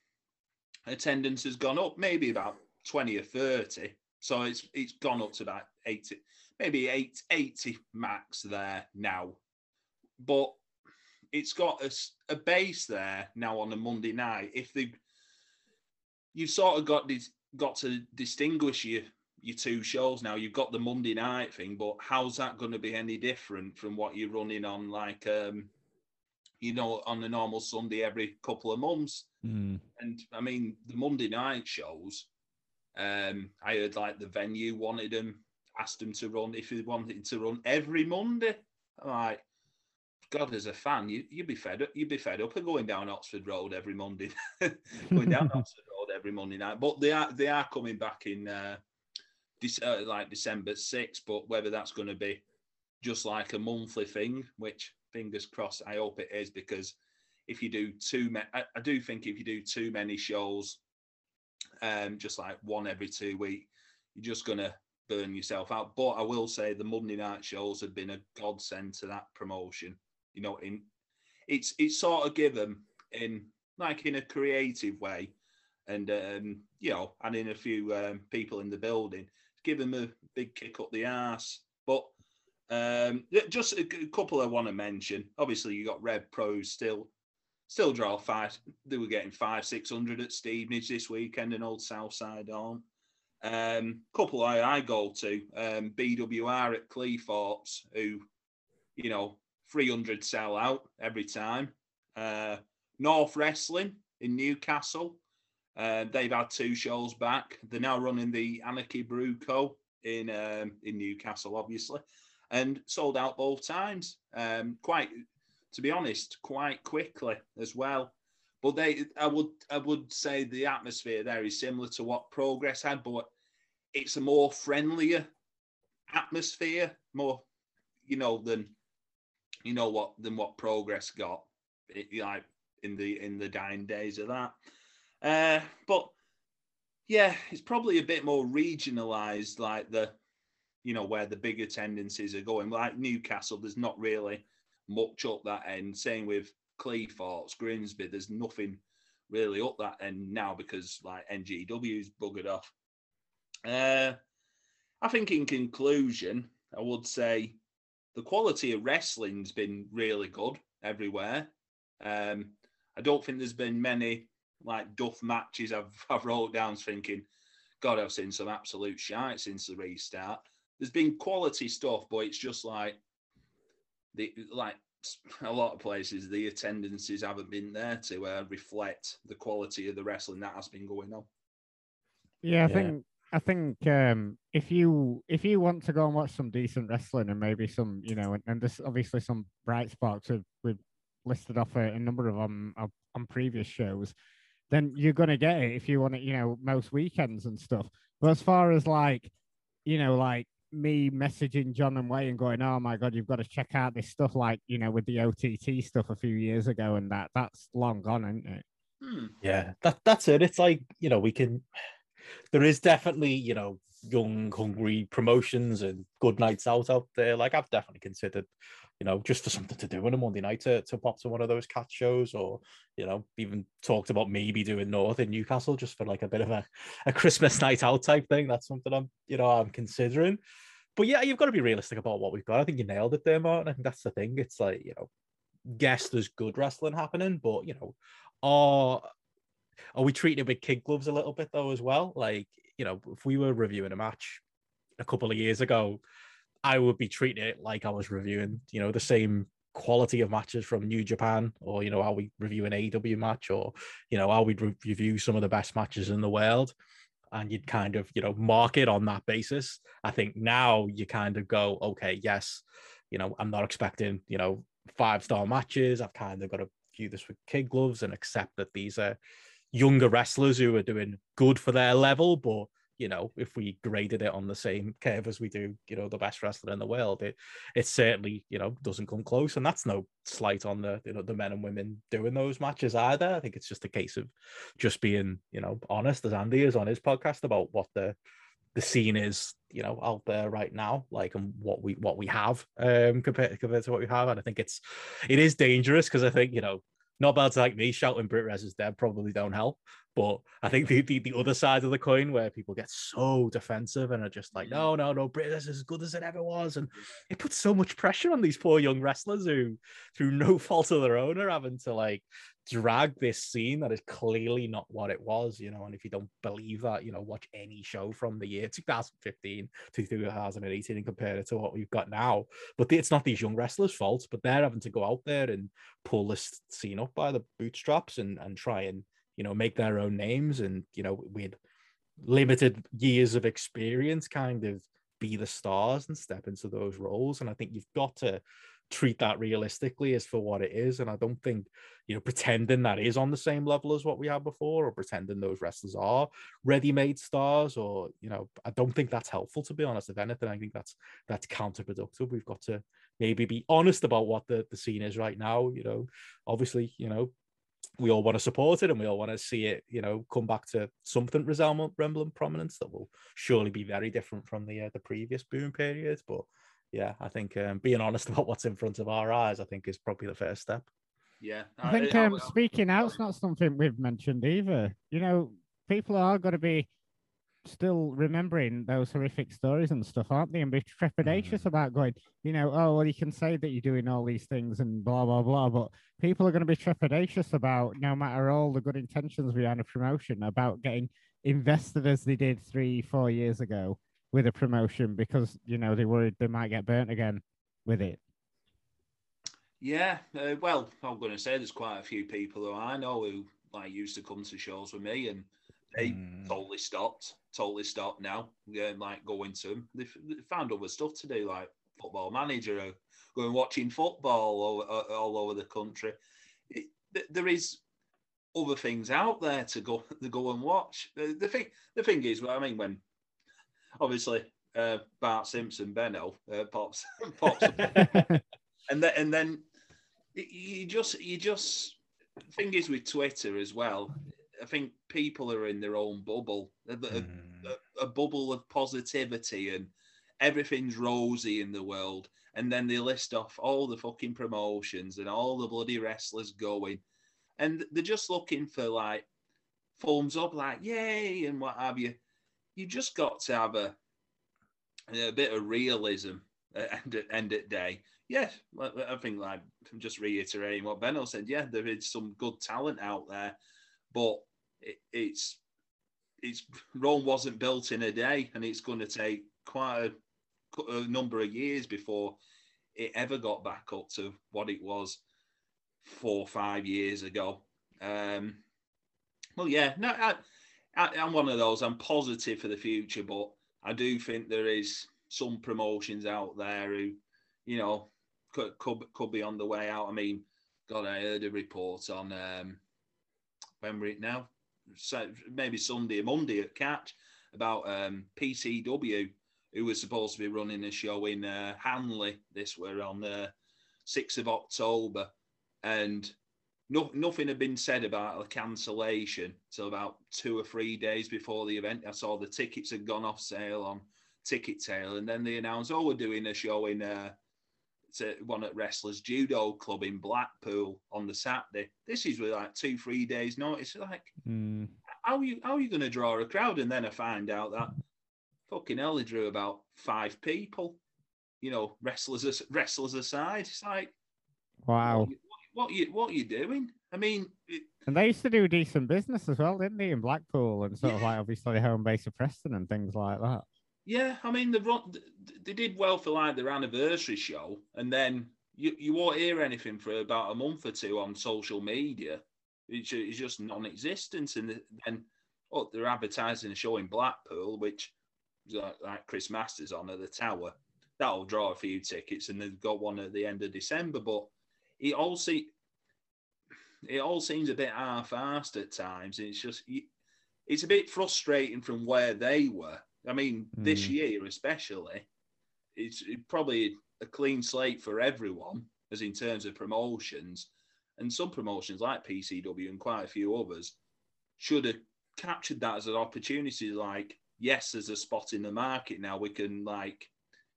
S2: attendance has gone up, maybe about twenty or thirty. So it's it's gone up to about eighty, maybe eight, 80 max there now. But it's got a, a base there now on a Monday night. If they, you've sort of got this, got to distinguish your your two shows now. You've got the Monday night thing, but how's that going to be any different from what you're running on, like um, you know, on a normal Sunday every couple of months?
S3: Mm.
S2: And I mean, the Monday night shows, um, I heard like the venue wanted them, asked them to run if they wanted to run every Monday. I'm like, God, as a fan, you you'd be fed up. You'd be fed up of going down Oxford Road every Monday, going down Oxford Road every Monday night. But they are they are coming back in uh, Dec- uh, like December 6th. But whether that's going to be just like a monthly thing, which fingers crossed, I hope it is because if you do too many, I, I do think if you do too many shows, um, just like one every two week, you're just gonna burn yourself out. But I will say the Monday night shows have been a godsend to that promotion. You know, in it's it's sort of given in like in a creative way, and um, you know, and in a few um, people in the building, give them a big kick up the ass. But um, just a couple I want to mention. Obviously, you got Rev Pros still still draw five. They were getting five, six hundred at Stevenage this weekend, and Old Southside on. Um, couple I, I go to um, BWR at Cleethorpes, who, you know, three hundred sell out every time. Uh, North Wrestling in Newcastle. Uh, they've had two shows back. They're now running the Anarchy Brew Co. in um, in Newcastle, obviously, and sold out both times. Um, quite, to be honest, quite quickly as well. But they, I would, I would say the atmosphere there is similar to what Progress had, but it's a more friendlier atmosphere, more, you know, than, you know what, than what Progress got, it, like in the in the dying days of that. Uh, but yeah, it's probably a bit more regionalized, like the, you know, where the bigger tendencies are going. Like Newcastle, there's not really much up that end. Same with Cleethorpes, Grimsby, there's nothing really up that end now because like NGW's buggered off. Uh, I think in conclusion, I would say the quality of wrestling's been really good everywhere. Um, I don't think there's been many like duff matches I've I've wrote down thinking, God, I've seen some absolute shite since the restart. There's been quality stuff, but it's just like the like a lot of places the attendances haven't been there to uh, reflect the quality of the wrestling that has been going on.
S1: Yeah, I
S3: Yeah.
S1: think I think um, if you if you want to go and watch some decent wrestling and maybe some you know and, and there's obviously some bright spots we've, we've listed off a, a number of them on, on previous shows, then you're gonna get it if you want it. You know, most weekends and stuff. But as far as like, you know, like me messaging John and Wayne going, oh my god, you've got to check out this stuff like you know with the OTT stuff a few years ago and that that's long gone, isn't it?
S2: Hmm.
S3: Yeah, that that's it. It's like you know we can. There is definitely you know young, hungry promotions and good nights out out there. Like I've definitely considered, you know, just for something to do on a Monday night to, to pop to one of those cat shows, or you know, even talked about maybe doing North in Newcastle just for like a bit of a, a Christmas night out type thing. That's something I'm you know I'm considering. But yeah, you've got to be realistic about what we've got. I think you nailed it there, Martin. I think that's the thing. It's like you know, guess there's good wrestling happening, but you know, are are we treating it with kid gloves a little bit though as well? Like, you know, if we were reviewing a match a couple of years ago, I would be treating it like I was reviewing, you know, the same quality of matches from New Japan, or you know, how we review an AEW match, or you know, how we'd re- review some of the best matches in the world. And you'd kind of, you know, mark it on that basis. I think now you kind of go, okay, yes, you know, I'm not expecting, you know, five star matches. I've kind of got to view this with kid gloves and accept that these are younger wrestlers who are doing good for their level, but you know, if we graded it on the same curve as we do, you know, the best wrestler in the world, it it certainly, you know, doesn't come close. And that's no slight on the you know the men and women doing those matches either. I think it's just a case of just being, you know, honest as Andy is on his podcast about what the the scene is, you know, out there right now, like and what we what we have um compared compared to what we have. And I think it's it is dangerous because I think, you know, not bad like me shouting BritWres is dead probably don't help. But I think the, the, the other side of the coin where people get so defensive and are just like, mm. no, no, no, BritWres is as good as it ever was. And it puts so much pressure on these poor young wrestlers who, through no fault of their own, are having to like drag this scene that is clearly not what it was, you know. And if you don't believe that, you know, watch any show from the year 2015 to 2018 and compare it to what we've got now. But it's not these young wrestlers' fault, but they're having to go out there and pull this scene up by the bootstraps and and try and you know make their own names and you know with limited years of experience kind of be the stars and step into those roles. And i think you've got to treat that realistically as for what it is. And i don't think you know pretending that is on the same level as what we had before or pretending those wrestlers are ready-made stars or you know i don't think that's helpful to be honest if anything. I think that's that's counterproductive. We've got to maybe be honest about what the, the scene is right now you know. Obviously you know we all want to support it and we all want to see it, you know, come back to something resembling resembling prominence that will surely be very different from the uh, the previous boom periods. But yeah, I think um, being honest about what's in front of our eyes, I think, is probably the first step.
S2: Yeah,
S1: I think um, speaking out's not something we've mentioned either. You know, people are going to be still remembering those horrific stories and stuff, aren't they? And be trepidatious
S3: Mhm.
S1: about going, you know, oh, well, you can say that you're doing all these things and blah, blah, blah. But people are going to be trepidatious about, no matter all the good intentions behind a promotion, about getting invested as they did three, four years ago with a promotion because, you know, they worried they might get burnt again with it.
S2: Yeah, uh, well, I'm going to say there's quite a few people who I know who like used to come to shows with me, and they
S3: Mm.
S2: totally stopped, totally stopped now. Yeah, like going to them, they, they found other stuff to do, like football manager, or going watching football all, all- all over the country. It, th- there is other things out there to go to go and watch. The, the thing, the thing is, I mean, when obviously uh, Bart Simpson, Benno uh, pops pops up and then and then you just you just thing is with Twitter as well. I think people are in their own bubble, a,
S3: Mm.
S2: a, a bubble of positivity, and everything's rosy in the world. And then they list off all the fucking promotions and all the bloody wrestlers going, and they're just looking for like thumbs up, like yay, and what have you. You just got to have a a bit of realism at end at, end at day. Yes, I think like I'm just reiterating what Benno said. Yeah, there is some good talent out there, but it, it's it's Rome wasn't built in a day, and it's going to take quite a, a number of years before it ever got back up to what it was four five years ago. Um, well, yeah, no, I, I, I'm one of those. I'm positive for the future, but I do think there is some promotions out there who, you know, could could, could be on the way out. I mean, God, I heard a report on um, when we're it now, maybe Sunday, Monday at Catch about um, PCW, who was supposed to be running a show in uh, Hanley. This were on the sixth of October, and no, nothing had been said about the cancellation till about two or three days before the event. I saw the tickets had gone off sale on Ticket Tail, and then they announced, "Oh, we're doing a show in uh, one at Wrestlers Judo Club in Blackpool on the Saturday." This is with like two, three days' notice. Like,
S1: mm.
S2: how are you how are you going to draw a crowd? And then I find out that fucking hell, they drew about five people. You know, wrestlers wrestlers aside, it's like,
S1: wow,
S2: what you what are you doing? I mean, it,
S1: and they used to do decent business as well, didn't they, in Blackpool and sort yeah. of like obviously home base of Preston and things like that.
S2: Yeah, I mean, the they did well for like their anniversary show, and then you, you won't hear anything for about a month or two on social media. It's, it's just non-existent, and then oh, they're advertising a show in Blackpool, which like, like Chris Masters on at the Tower. That'll draw a few tickets, and they've got one at the end of December. But it all see, it all seems a bit half-assed at times. It's just it's a bit frustrating from where they were I mean, mm. this hmm. year especially, it's probably a clean slate for everyone, as in terms of promotions. And some promotions like PCW and quite a few others should have captured that as an opportunity. Like, yes, there's a spot in the market now. We can like,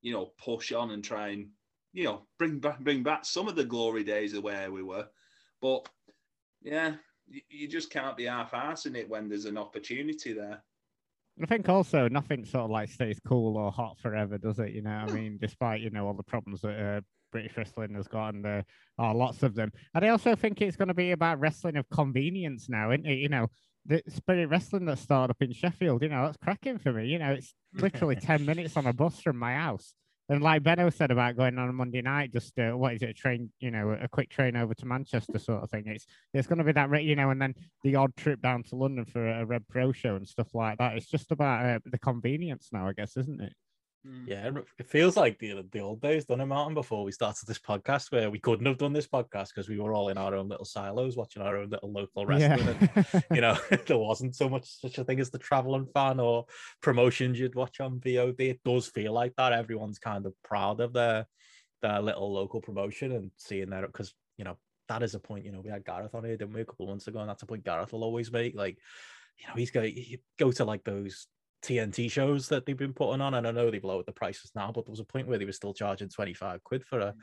S2: you know, push on and try and, you know, bring back bring back some of the glory days of where we were. But yeah, you, you just can't be half-assing it when there's an opportunity there.
S1: I think also nothing sort of like stays cool or hot forever, does it? You know, I mean, despite you know all the problems that uh, British wrestling has got, and there are lots of them. And I also think it's going to be about wrestling of convenience now, isn't it? You know, the Spirit Wrestling that started up in Sheffield, you know, that's cracking for me. You know, it's literally 10 minutes on a bus from my house. And like Benno said about going on a Monday night, just uh, what is it, a train, you know, a quick train over to Manchester sort of thing. It's it's going to be that, you know, and then the odd trip down to London for a Rev Pro show and stuff like that. It's just about uh, the convenience now, I guess, isn't it?
S3: Mm. Yeah, it feels like the the old days, done it, Martin, before we started this podcast, where we couldn't have done this podcast because we were all in our own little silos, watching our own little local wrestling. Yeah. and, you know, there wasn't so much such a thing as the traveling fan or promotions you'd watch on VOD. It does feel like that. Everyone's kind of proud of their their little local promotion and seeing that because you know that is a point. You know, we had Gareth on here, didn't we, a couple of months ago, and that's a point Gareth will always make. Like, you know, he's going to go to like those TNT shows that they've been putting on. And I know they've lowered the prices now, but there was a point where they were still charging 25 quid for a, mm.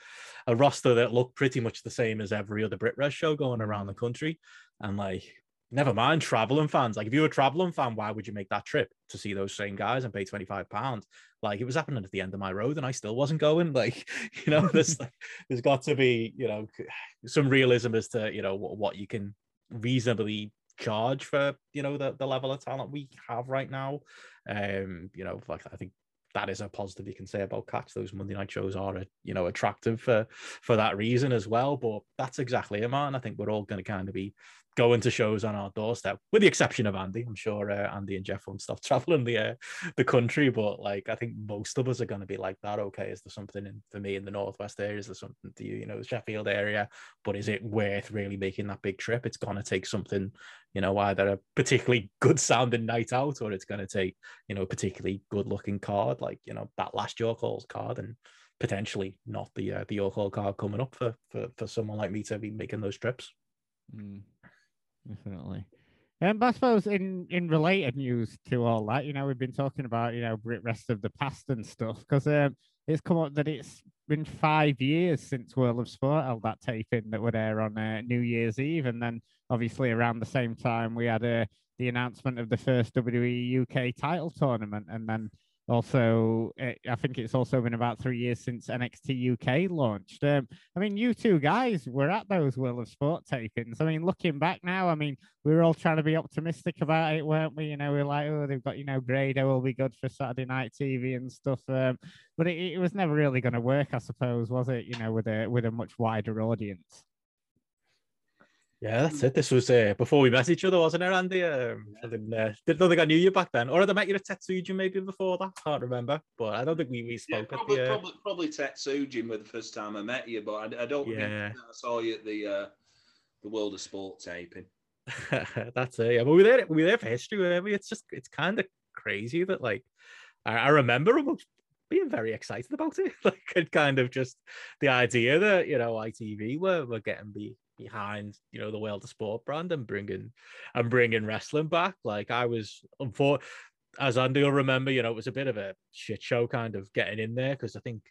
S3: a roster that looked pretty much the same as every other BritWres show going around the country. And like, never mind traveling fans. Like, if you're a traveling fan, why would you make that trip to see those same guys and pay 25 pounds? Like, it was happening at the end of my road and I still wasn't going. Like, you know, there's, there's got to be, you know, some realism as to, you know, what, what you can reasonably charge for you know the, the level of talent we have right now um you know like i think that is a positive you can say about catch those monday night shows are you know attractive for for that reason as well. But that's exactly it man i think we're all going to kind of be going to shows on our doorstep, with the exception of Andy. I'm sure uh, Andy and Jeff won't stop traveling the uh, the country, but like I think most of us are going to be like that. Okay, is there something in, for me in the northwest area? Is there something to you, you know, the Sheffield area? But is it worth really making that big trip? It's going to take something, you know, either a particularly good sounding night out, or it's going to take, you know, a particularly good looking card, like you know that last York Halls card, and potentially not the uh, the York Hall card coming up for, for for someone like me to be making those trips.
S1: Mm definitely. Um, I suppose in in related news to all that, you know, we've been talking about you know Brit rest of the past and stuff because um, it's come up that it's been five years since World of Sport held that taping that would air on uh, New Year's Eve, and then obviously around the same time we had uh, the announcement of the first WWE UK title tournament, and then also, eh, I think it's also been about three years since NXT UK launched. Um, I mean, you two guys were at those World of Sport tapings. I mean, looking back now, I mean, we were all trying to be optimistic about it, weren't we? You know, we are like, oh, they've got, you know, Grado will be good for Saturday night TV and stuff. Um, but it, it was never really going to work, I suppose, was it? You know, with a with a much wider audience.
S3: Yeah, that's it. This was uh, before we met each other, wasn't it, Andy? Um, I didn't, uh, didn't think I knew you back then, or had I met you at Tetsujin maybe before that? I can't remember, but I don't think we, we spoke
S2: yeah, probably,
S3: at
S2: the. Uh... Probably, probably Tetsujin was the first time I met you, but I, I don't yeah. think I saw you at the uh, the World of Sport taping.
S3: that's it. Yeah, but we there. We there for history. We? It's just it's kind of crazy that like I, I remember being very excited about it. like it kind of just the idea that you know ITV were were getting be behind you know the world of sport brand and bringing and bringing wrestling back. Like I was, for as Andy will remember, you know, it was a bit of a shit show kind of getting in there because I think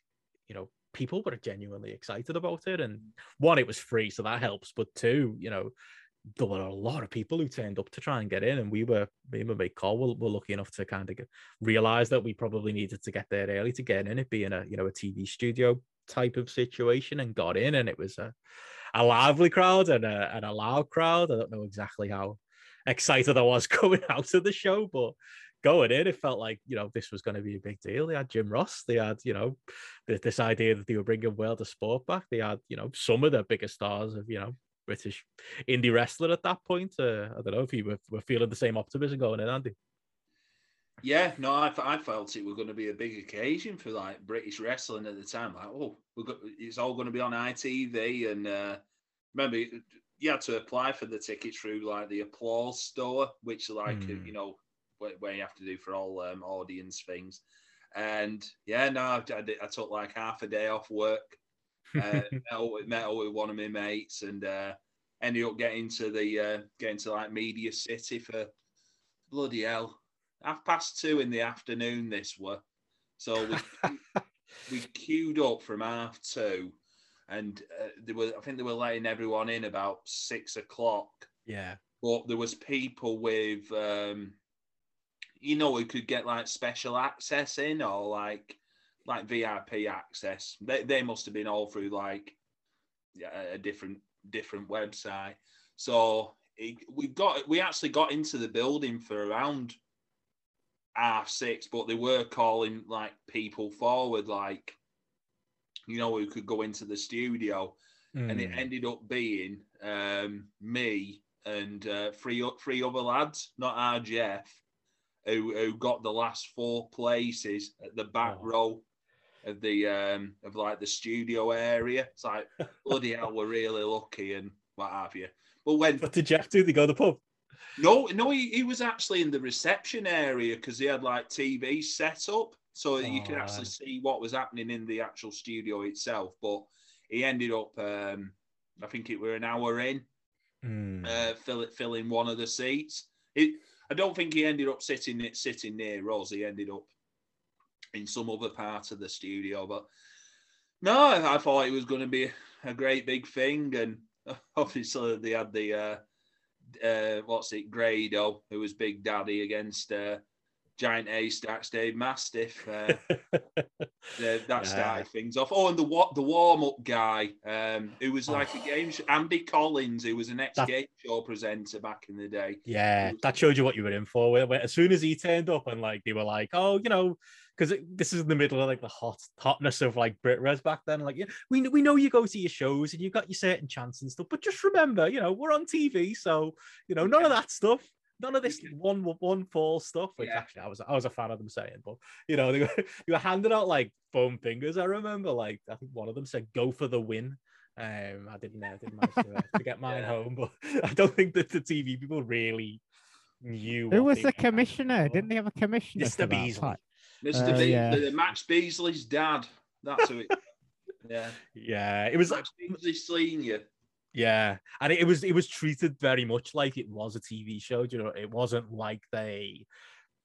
S3: you know people were genuinely excited about it, and one, it was free, so that helps. But two, you know, there were a lot of people who turned up to try and get in, and we were, me and my mate Cole were, were lucky enough to kind of realize that we probably needed to get there early to get in. It being a you know a TV studio type of situation, and got in, and it was a a lively crowd and a, and a loud crowd. I don't know exactly how excited I was coming out of the show, but going in, it felt like you know this was going to be a big deal. They had Jim Ross, they had you know this idea that they were bringing world of sport back. They had you know some of the biggest stars of you know British indie wrestler at that point. Uh, I don't know if you were, were feeling the same optimism going in, Andy.
S2: Yeah, no, I, I felt it was going to be a big occasion for like British wrestling at the time. Like, oh, we got it's all going to be on ITV, and uh, remember you had to apply for the tickets through like the Applause store, which like mm. you know where, you have to do for all um, audience things. And yeah, no, I, I, I, took like half a day off work, uh, met, met with one of my mates, and uh, ended up getting to the uh, getting to like Media City for bloody hell half past two in the afternoon. This were so we we queued up from half two, and uh, they were I think they were letting everyone in about six o'clock.
S3: Yeah,
S2: but there was people with um, you know who could get like special access in or like like VIP access. They they must have been all through like a different different website. So it, we got we actually got into the building for around half six, but they were calling like people forward, like you know, who could go into the studio, mm. and it hmm. ended up being um, me and uh, three three other lads, not our Jeff, who who got the last four places at the back oh. row of the um of like the studio area. It's like bloody hell, we're really lucky and what have you. But when
S3: what did Jeff do? They go to the pub.
S2: No, no, he, he was actually in the reception area because he had like TV set up, so oh, you could actually see what was happening in the actual studio itself. But he ended up, um, I think it were an hour in, mm. uh, fill, filling one of the seats. It, I don't think he ended up sitting sitting near us. He ended up in some other part of the studio. But no, I, I thought it was going to be a great big thing, and obviously they had the uh, uh, what's it, Grado, who was Big Daddy against uh, Giant Haystacks, Dave Mastiff. Uh, that yeah. started things off. Oh, and the what the warm up guy, um, who was like oh. a game show, Andy Collins, who was an ex game show presenter back in the day.
S3: Yeah, that showed you what you were in for. As soon as he turned up and like they were like, oh, you know, because this is in the middle of like the hot hotness of like BritWres back then. Like, yeah, we we know you go to your shows and you got your certain chance and stuff, but just remember, you know, we're on TV, so you know, none of that stuff. None of this one one fall stuff. Which yeah. actually, I was I was a fan of them saying, but you know, they were, they were handing out like foam fingers. I remember, like I think one of them said, "Go for the win." Um, I didn't, I didn't manage to, uh, to get mine yeah. home, but I don't think that the TV people really knew.
S1: Who was the commissioner? Didn't they have a commissioner?
S3: Mr. Beesley.
S2: Mr. Uh, Be- yeah. Max Beesley's dad. That's who it. yeah.
S3: Yeah, it was
S2: Max Beesley Senior.
S3: Yeah, and it, it was it was treated very much like it was a TV show. You know, it wasn't like they,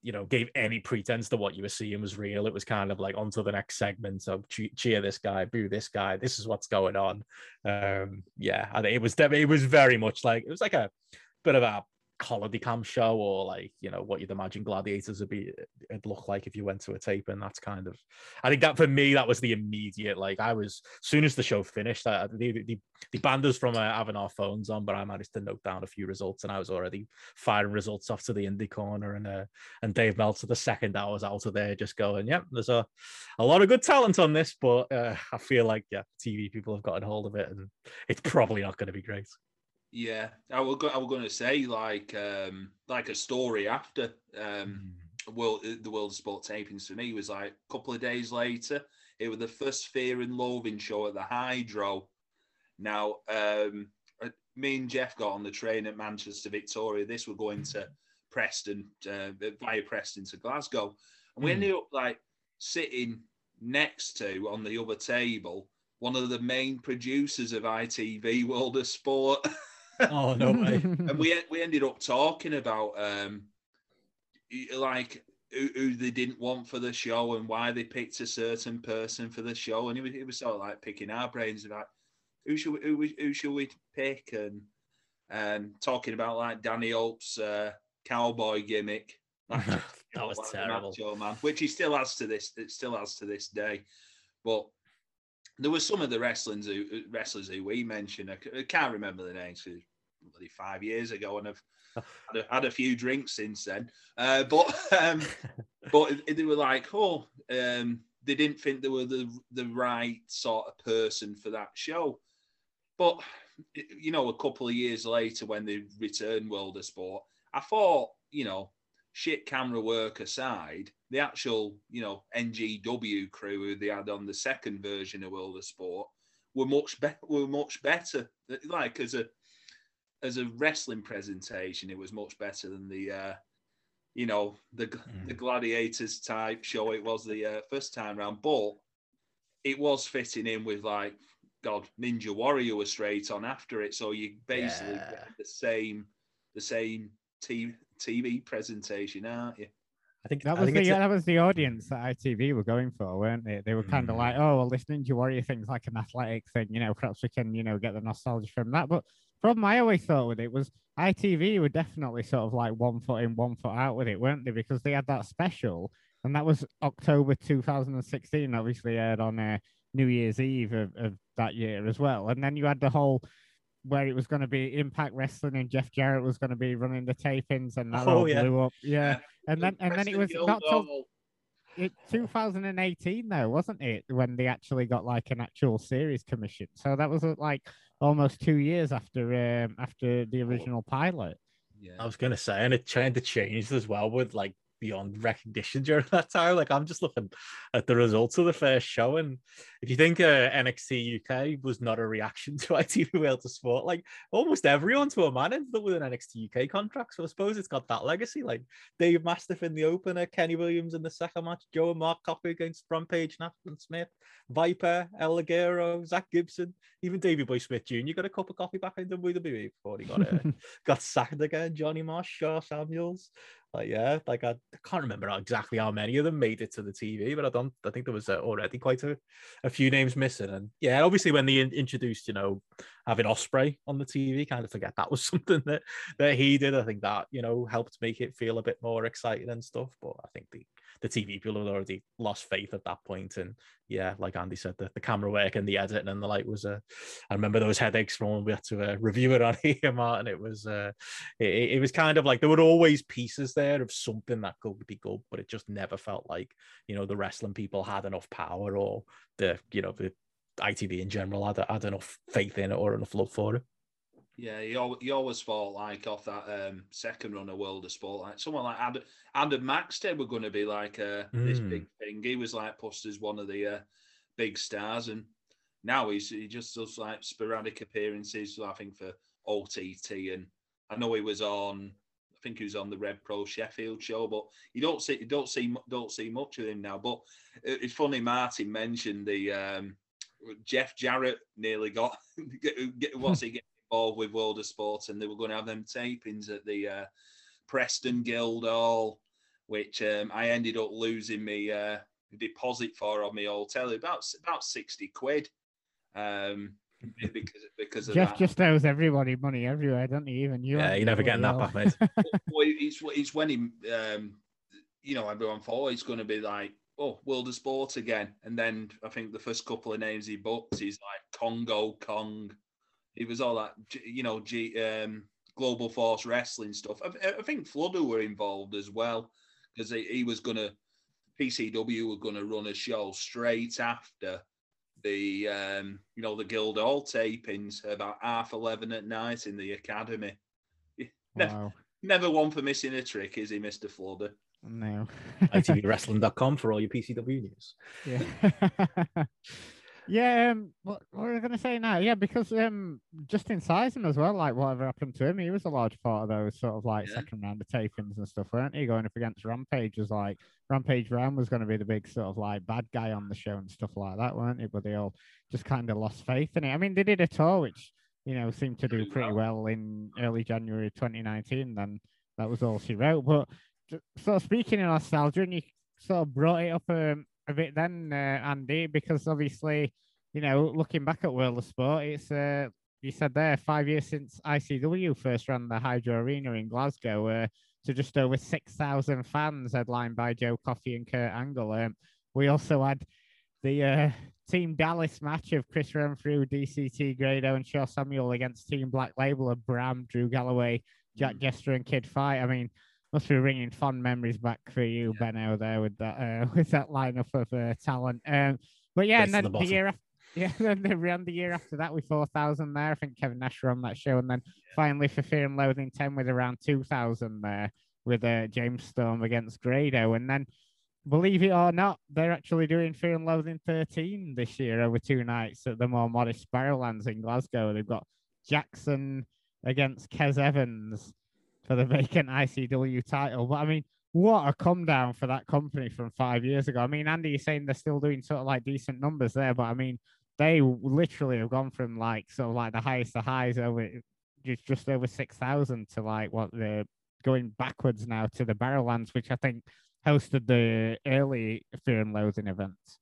S3: you know, gave any pretense to what you were seeing was real. It was kind of like onto the next segment of cheer this guy, boo this guy. This is what's going on. Um, yeah, and it was it was very much like it was like a bit of a holiday camp show or like you know what you'd imagine gladiators would be it'd look like if you went to a tape and that's kind of i think that for me that was the immediate like i was soon as the show finished I, the, the, the us from uh, having our phones on but i managed to note down a few results and i was already firing results off to the indie corner and uh, and dave meltzer the second i was out of there just going yep yeah, there's a, a lot of good talent on this but uh, i feel like yeah tv people have gotten hold of it and it's probably not going to be great
S2: yeah, I was I was going to say like um like a story after um
S3: Mm.
S2: world the World of Sport tapings for me was like a couple of days later. It was the first Fear and Loathing show at the Hydro. Now, um, uh, me and Jeff got on the train at Manchester Victoria. This were going to Preston uh, via Preston to Glasgow, and we
S3: Mm.
S2: ended up like sitting next to on the other table one of the main producers of ITV World of Sport.
S3: oh no way.
S2: And we we ended up talking about um like who, who they didn't want for the show and why they picked a certain person for the show. And it was, it was sort of like picking our brains about who should we, who, who should we pick and um talking about like Danny Oak's uh, cowboy gimmick. Like,
S3: that was
S2: like
S3: terrible
S2: Macho Man, which he still has to this it still has to this day. But there were some of the wrestlers who wrestlers who we mentioned. I, can't remember the names. 'cause it was bloody five years ago, and I've had a, had a few drinks since then. Uh, but um, but they were like, oh, um, they didn't think they were the the right sort of person for that show. But you know, a couple of years later, when they returned World of Sport, I thought, you know, shit camera work aside, the actual, you know, NGW crew who they had on the second version of World of Sport were much better. Were much better. Like as a as a wrestling presentation, it was much better than the, uh, you know, the the gladiators type show it was the uh, first time round. But it was fitting in with like God, Ninja Warrior was straight on after it, so you basically
S3: Yeah.
S2: get the same the same TV, TV presentation, aren't you?
S3: I think
S1: That was
S3: think
S1: the
S3: a-
S1: that was the audience that ITV were going for, weren't they? They were kind of
S3: Mm.
S1: like, oh, well, this Ninja Warrior thing's like an athletic thing, you know. Perhaps we can, you know, get the nostalgia from that. But problem I always thought with it was ITV were definitely sort of like one foot in, one foot out with it, weren't they? Because they had that special, and that was October 2016, obviously aired on uh, New Year's Eve of, of that year as well. And then you had the whole where it was going to be Impact Wrestling and Jeff Jarrett was going to be running the tapings, and that
S3: Oh,
S1: all
S3: yeah.
S1: blew up. Yeah. And then and then it was not till it 2018 though, wasn't it? When they actually got like an actual series commission. So that was uh, like almost two years after um after the original pilot.
S2: Yeah.
S3: I was gonna say, and it kind of change as well with like beyond recognition during that time. Like I'm just looking at the results of the first show, and if you think uh, NXT UK was not a reaction to ITV World of Sport, like almost everyone to a man ended up with an NXT UK contract. So I suppose it's got that legacy. Like Dave Mastiff in the opener, Kenny Williams in the second match, Joe and Mark Coffey against Rampage, Nathan Smith, Viper, El Ligero, Zach Gibson, even Davey Boy Smith Jr. got a cup of coffee back in WWE before he got uh, got sacked again. Johnny Marsh, Sha Samuels. Like, yeah, like I, I can't remember how- exactly how many of them made it to the TV, but I don't. I think there was uh, already quite a, a few names missing. And yeah, obviously when they introduced, you know, having Ospreay on the TV, kind of forget that was something that that he did. I think that you know helped make it feel a bit more exciting and stuff. But I think the the TV people had already lost faith at that point, and yeah, like Andy said, the, the camera work and the editing and the light was uh, I remember those headaches from when we had to uh, review it on here, Martin. It was uh, it, it was kind of like there were always pieces there of something that could be good, but it just never felt like you know the wrestling people had enough power or the you know the ITV in general had, had enough faith in it or enough love for it.
S2: Yeah, he, al- he always thought like off that um, second run of World of Sport, like someone like Adam, Adam Maxted were going to be like uh, this
S3: Mm.
S2: big thing. He was like pushed as one of the uh, big stars, and now he's he just does like sporadic appearances. I think for OTT, and I know he was on. I think he was on the Rev Pro Sheffield show, but you don't see you don't see don't see much of him now. But it's funny. Martin mentioned the um, Jeff Jarrett nearly got what's he get involved with World of Sport, and they were going to have them tapings at the uh, Preston Guildhall, which um, I ended up losing me uh, deposit for on my hotel about about sixty quid. Um, because because of
S1: Jeff
S2: that.
S1: just owes everybody money everywhere, doesn't he? Even you.
S3: Yeah, you're never getting that
S1: everybody
S3: back, mate.
S2: well, it's it's when he, um, you know, everyone thought he's going to be like, oh, World of Sport again, and then I think the first couple of names he booked, he's like Kongo Kong. He was all that, you know, G, um, Global Force Wrestling stuff. I, I think Fludder were involved as well because he, he was going to, PCW were going to run a show straight after the, um, you know, the Guildhall tapings about half eleven at night in the academy.
S1: Wow.
S2: Never one for missing a trick, is he, Mister Fludder?
S1: No.
S3: ITVWrestling.com for all your PCW news.
S1: Yeah. yeah. Um, what, what were I going to say now? Yeah, because um, Justin Sysum as well, like whatever happened to him, he was a large part of those sort of like
S2: Yeah.
S1: second round of tapings and stuff, weren't he? Going up against Rampage was like Rampage Ram was going to be the big sort of like bad guy on the show and stuff like that, weren't it? But they all just kind of lost faith in it. I mean, they did a tour which you know seemed to do
S2: Pretty well.
S1: in early January 2019. Then that was all she wrote. But sort of speaking of nostalgia, and you sort of brought it up um, a bit then, uh, Andy, because obviously, you know, looking back at World of Sport, it's uh, you said there five years since ICW first ran the Hydro Arena in Glasgow, uh, to just over six thousand fans, headlined by Joe Coffey and Kurt Angle. Um, we also had the uh, Team Dallas match of Chris Renfrew, DCT Grado, and Sha Samuel against Team Black Label of Bram, Drew Galloway, Jack Jester, and Kid Fite. I mean, must be bringing fond memories back for you,
S2: Yeah.
S1: Benno, there with that uh, with that lineup of uh, talent. Um, but yeah, and then
S3: the
S1: the, year after. Yeah, then they ran the year after that with 4,000 there. I think Kevin Nash were on that show. And then finally for Fear and Loathing 10 with around 2,000 there with uh, James Storm against Grado. And then, believe it or not, they're actually doing Fear and Loathing 13 this year over two nights at the more modest Barrowlands in Glasgow. They've got Jackson against Kez Evans for the vacant ICW title. But I mean, what a come down for that company from five years ago. I mean, Andy, you're saying they're still doing sort of like decent numbers there, but I mean, they literally have gone from like sort of like the highest of highs over just just over six thousand to like what they're going backwards now to the Barrowlands, which I think hosted the early Fear and Loathing events.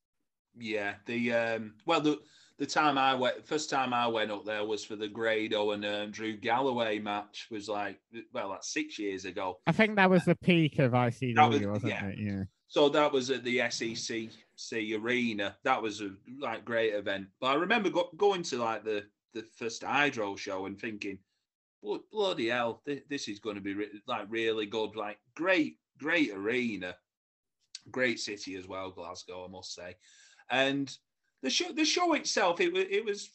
S2: Yeah, the um, well, the the time I went, first time I went up there was for the Grado and um, Drew Galloway match. Was like, well, that's six years ago.
S1: I think that was the peak of ICW,
S2: was-
S1: wasn't
S2: yeah.
S1: it? Yeah.
S2: So that was at the SEC arena. That was a like great event. But I remember go, going to like the the first Hydro show and thinking, "Blo- bloody hell, this, this is going to be re- like really good. Like great, great arena, great city as well, Glasgow, I must say. And the show, the show itself, it was it was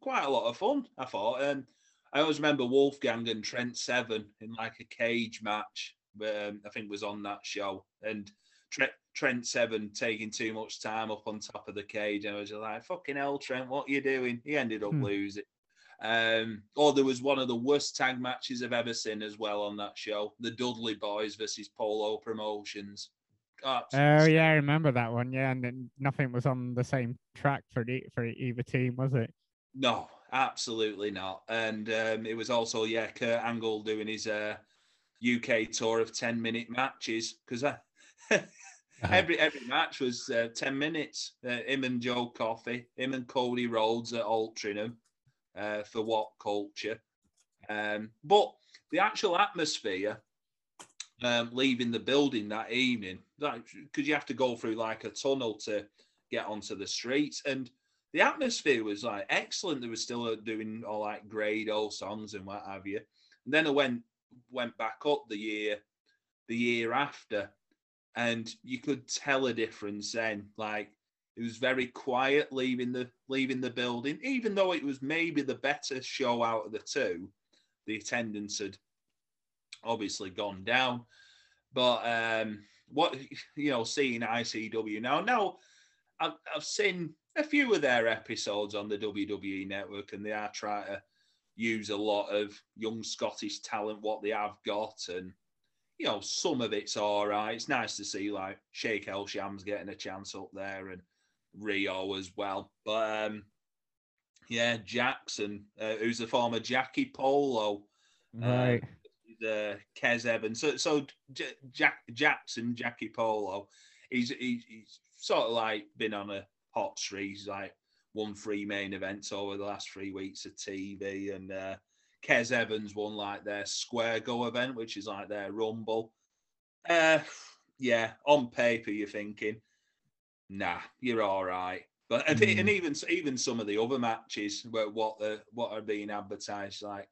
S2: quite a lot of fun. I thought. Um, I always remember Wolfgang and Trent Seven in like a cage match. Um, I think was on that show, and Trent, Trent Seven taking too much time up on top of the cage. And I was like, fucking hell, Trent, what are you doing? He ended up
S1: Hmm.
S2: losing. Um, or there was one of the worst tag matches I've ever seen as well on that show. The Dudley Boys versus Polo Promotions.
S1: Oh
S2: Absolutely
S1: yeah, I remember that one. Yeah, and then nothing was on the same track for the, for either team, was it?
S2: No, absolutely not. And um, it was also yeah, Kurt Angle doing his uh, UK tour of ten minute matches because every every match was uh, ten minutes. Uh, him and Joe Coffey, him and Cody Rhodes at Altrincham uh, for what culture. Um, but the actual atmosphere um, leaving the building that evening, because you have to go through like a tunnel to get onto the streets, and the atmosphere was like excellent. They were still uh, doing all like Grado songs and what have you. And then I went went back up the year the year after, and you could tell a difference then. Like it was very quiet leaving the leaving the building, even though it was maybe the better show out of the two. The attendance had obviously gone down, but um, what you know, seeing ICW now, now I've, I've seen a few of their episodes on the WWE network, and they are trying to use a lot of young Scottish talent, what they have got, and you know, some of it's all right. It's nice to see like Shake Elsham's getting a chance up there and Rio as well. But um, yeah, Jackson, uh, who's a former Jackie Polo,
S1: Right.
S2: The Kez Evans. So, so J- Jack Jackson, Jackie Polo, he's, he's he's sort of like been on a hot streak. He's like won three main events over the last three weeks of TV, and uh, Kez Evans won like their Square Go event, which is like their Rumble. Uh, yeah, on paper you're thinking, nah, you're all right. But and,
S1: Mm.
S2: and even even some of the other matches, where what the what are being advertised, like,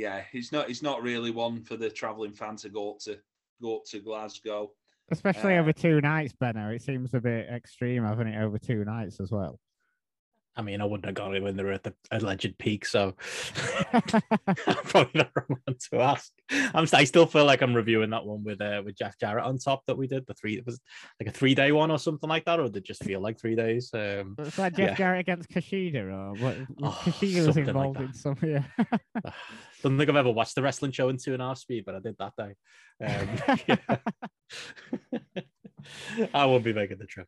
S2: yeah, he's not it's not really one for the traveling fan to go up to go up to Glasgow.
S1: Especially
S2: Uh,
S1: over two nights, Benno. It seems a bit extreme, having it over two nights as well.
S3: I mean, I wouldn't have got it when they were at the alleged peak, so probably not the wrong one to ask. I'm, I still feel like I'm reviewing that one with uh, with Jeff Jarrett on top that we did the three. It was like a three day one or something like that, or did it just feel like three days? Um,
S1: It's like Jeff
S3: Yeah.
S1: Jarrett against Kushida, or what?
S3: Oh,
S1: Kushida was
S3: something like
S1: involved in some. Yeah.
S3: don't think I've ever watched the wrestling show in two and a half speed, but I did that day. Um. I won't be making the trip.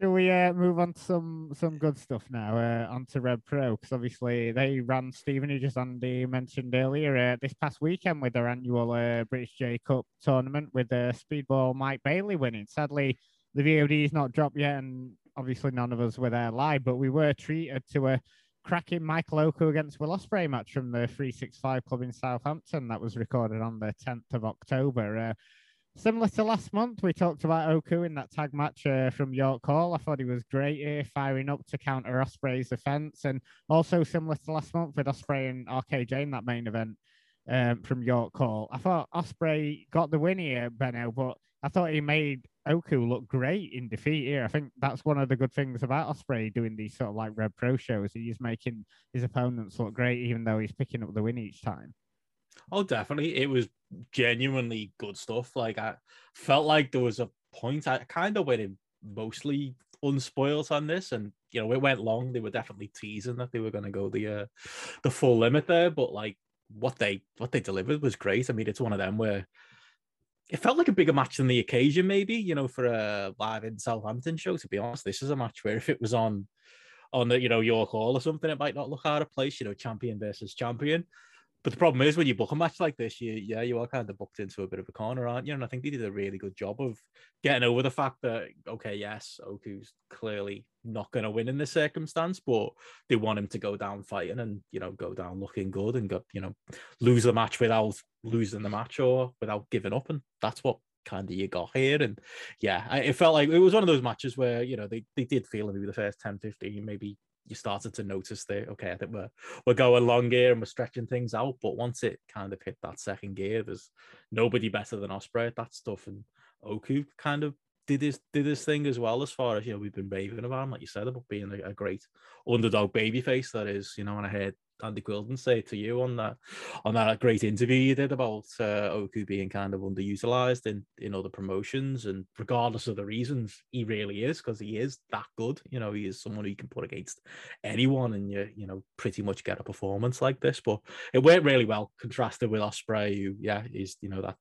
S1: Shall we uh, move on to some some good stuff now? Uh, on to Rev Pro because obviously they ran Stephen, Stevenage, as Andy mentioned earlier, uh, this past weekend with their annual uh, British J Cup tournament with uh, Speedball Mike Bailey winning. Sadly, the VOD is not dropped yet, and obviously none of us were there live, but we were treated to a cracking Michael Oku against Will Ospreay match from the 365 Club in Southampton that was recorded on the 10th of October. Uh, Similar to last month, we talked about Oku in that tag match uh, from York Hall. I thought he was great here, firing up to counter Ospreay's offense, and also similar to last month with Ospreay and RKJ in that main event um, from York Hall. I thought Ospreay got the win here, Benno, but I thought he made Oku looked great in defeat here. I think that's one of the good things about Ospreay doing these sort of like Rev Pro shows. He's making his opponents look great, even though he's picking up the win each time.
S3: Oh, definitely. It was genuinely good stuff. Like I felt like there was a point I kind of went in mostly unspoiled on this, and you know it went long. They were definitely teasing that they were going to go the uh, the full limit there, but like what they what they delivered was great. I mean, it's one of them where it felt like a bigger match than the occasion, maybe you know, for a live in Southampton show. To be honest, this is a match where if it was on on the you know York Hall or something, it might not look out of place. You know, champion versus champion. But the problem is when you book a match like this, you yeah, you are kind of booked into a bit of a corner, aren't you? And I think they did a really good job of getting over the fact that okay, yes, Oku's clearly not going to win in this circumstance, but they want him to go down fighting and you know go down looking good and go you know lose the match without losing the match or without giving up, and that's what kind of you got here. And yeah, it felt like it was one of those matches where you know they they did feel maybe the first 10, 15, maybe you started to notice that okay, I think we're we're going long here and we're stretching things out. But once it kind of hit that second gear, there's nobody better than Ospreay at that stuff. And Oku kind of did his did his thing as well as far as you know we've been raving about him, like you said, about being a, a great underdog babyface that is, you know, and I heard Andy Quildan say to you on that on that great interview you did about uh, Oku being kind of underutilized in in other promotions, and regardless of the reasons, he really is because he is that good. You know, he is someone who you can put against anyone, and you you know pretty much get a performance like this. But it went really well, contrasted with Ospreay, who yeah is you know that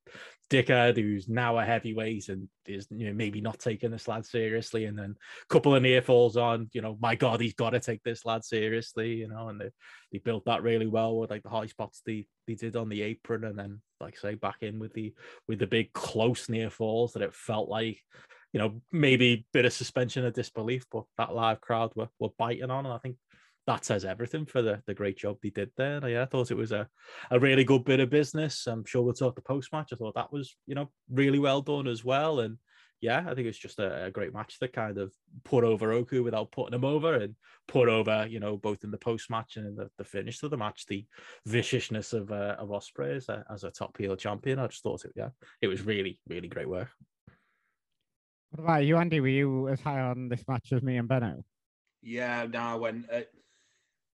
S3: dickhead who's now a heavyweight and is you know maybe not taking this lad seriously, and then a couple of near falls on. You know, my God, he's got to take this lad seriously. You know, and they, they built that really well with like the high spots they they did on the apron, and then like say back in with the with the big close near falls that it felt like. You know, maybe bit of suspension of disbelief, but that live crowd were, were biting on, and I think that says everything for the, the great job they did there. Yeah, I thought it was a, a really good bit of business. I'm sure we'll talk the post match. I thought that was, you know, really well done as well. And yeah, I think it's just a, a great match that kind of put over Oku without putting him over and put over, you know, both in the post match and in the, the finish of the match, the viciousness of uh, of Ospreay as a, as a top heel champion. I just thought it, yeah, it was really, really great work.
S1: What about you, Andy? Were you as high on this match as me and Benno?
S2: Yeah, no, I went. Uh,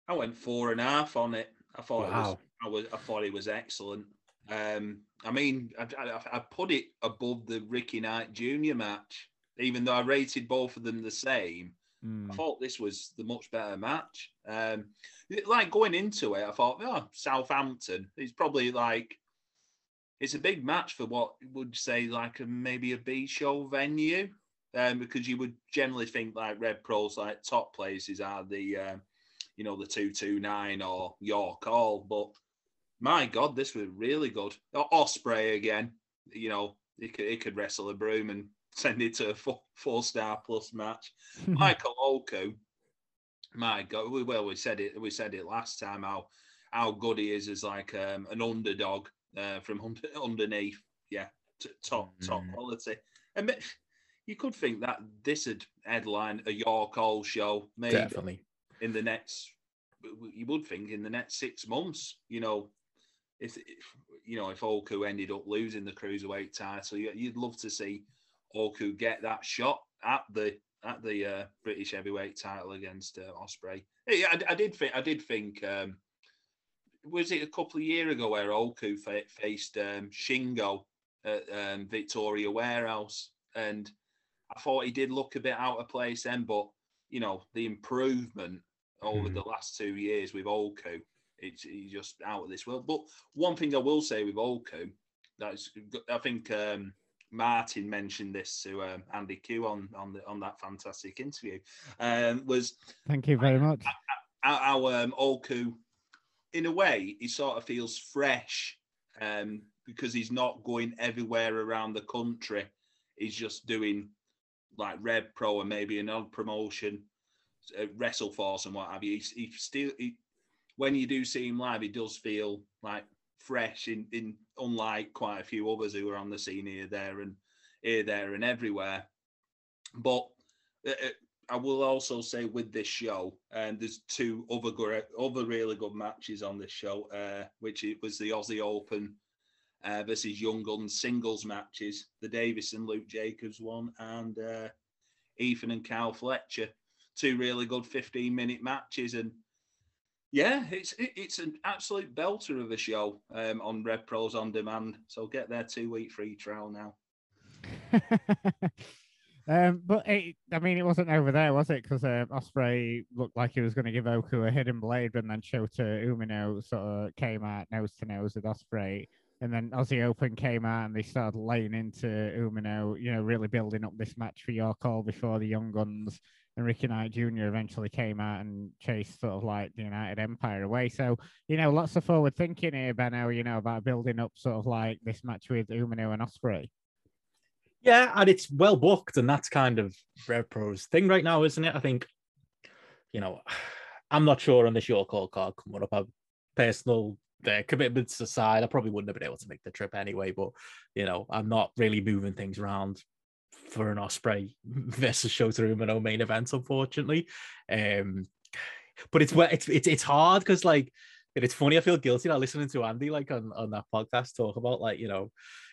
S2: I went four and a half on it. I thought it was. I was. I thought it was excellent. Um, I mean, I, I, I put it above the Ricky Knight Jr. match, even though I rated both of them the same.
S1: Hmm.
S2: I thought this was the much better match. Um, like going into it, I thought, oh, Southampton. It's probably like it's a big match for what would say like a, maybe a B show venue, um, because you would generally think like Rev Pros like top places are the, um, you know, the two two nine or York Hall. But my God, this was really good. Ospreay again, you know, he could, he could wrestle a broom and send it to a four, four star plus match. Michael Oku, my God, we, well, we said it. We said it last time. How how good he is as like um, an underdog uh, from under, underneath. Yeah, t- top top
S3: Mm.
S2: quality. And you could think that this would headline a York Hall show maybe
S3: Definitely.
S2: in the next. You would think in the next six months. You know, if, if you know if Oku ended up losing the cruiserweight title, you- you'd love to see Oku get that shot at the at the uh, British heavyweight title against uh, Ospreay. Yeah, I, I did think I did think um, was it a couple of years ago where Oku fa- faced um, Shingo at um, Victoria Warehouse, and I thought he did look a bit out of place then, but you know the improvement over
S3: Mhm.
S2: the last two years with Oku, it's he's just out of this world. But one thing I will say with Oku, that's I think um, Martin mentioned this to um, Andy Q on on the, on that fantastic interview, um, was
S1: Thank you very much.
S2: Our, how um, Oku, in a way, he sort of feels fresh um, because he's not going everywhere around the country. He's just doing like Rev Pro and maybe an odd promotion, uh, Wrestle Force and what have you. He's, he still, he, when you do see him live, he does feel like fresh in, in unlike quite a few others who are on the scene here, there, and here, there, and everywhere. But uh, uh, I will also say with this show, and there's two other good, other really good matches on this show, uh, which it was the Aussie Open uh, versus Young Guns singles matches, the Davis and Luke Jacobs one, and uh, Ethan and Cal Fletcher, two really good 15 minute matches, and yeah, it's it, it's an absolute belter of a show um, on Rev Pros on demand. So get their two week free trial now.
S1: um, but it, I mean, it wasn't over there, was it? Because um, Ospreay looked like he was going to give Oku a hidden blade, and then Shota Umino sort of came out nose to nose with Ospreay. And then Aussie Open came out and they started laying into Umino, you know, really building up this match for York Hall before the Young Guns and Ricky Knight Jr. eventually came out and chased sort of like the United Empire away. So, you know, lots of forward thinking here, Benno, you know, about building up sort of like this match with Umino and Ospreay.
S3: Yeah, and it's well booked, and that's kind of Rev Pro's thing right now, isn't it? I think, you know, I'm not sure on this York Hall card coming up. I've personal uh, commitments aside, I probably wouldn't have been able to make the trip anyway. But you know, I'm not really moving things around for an Ospreay versus Shota Umino main event, unfortunately. Um, but it's it's it's it's hard because like if it's funny. I feel guilty now listening to Andy like on on that podcast talk about like you know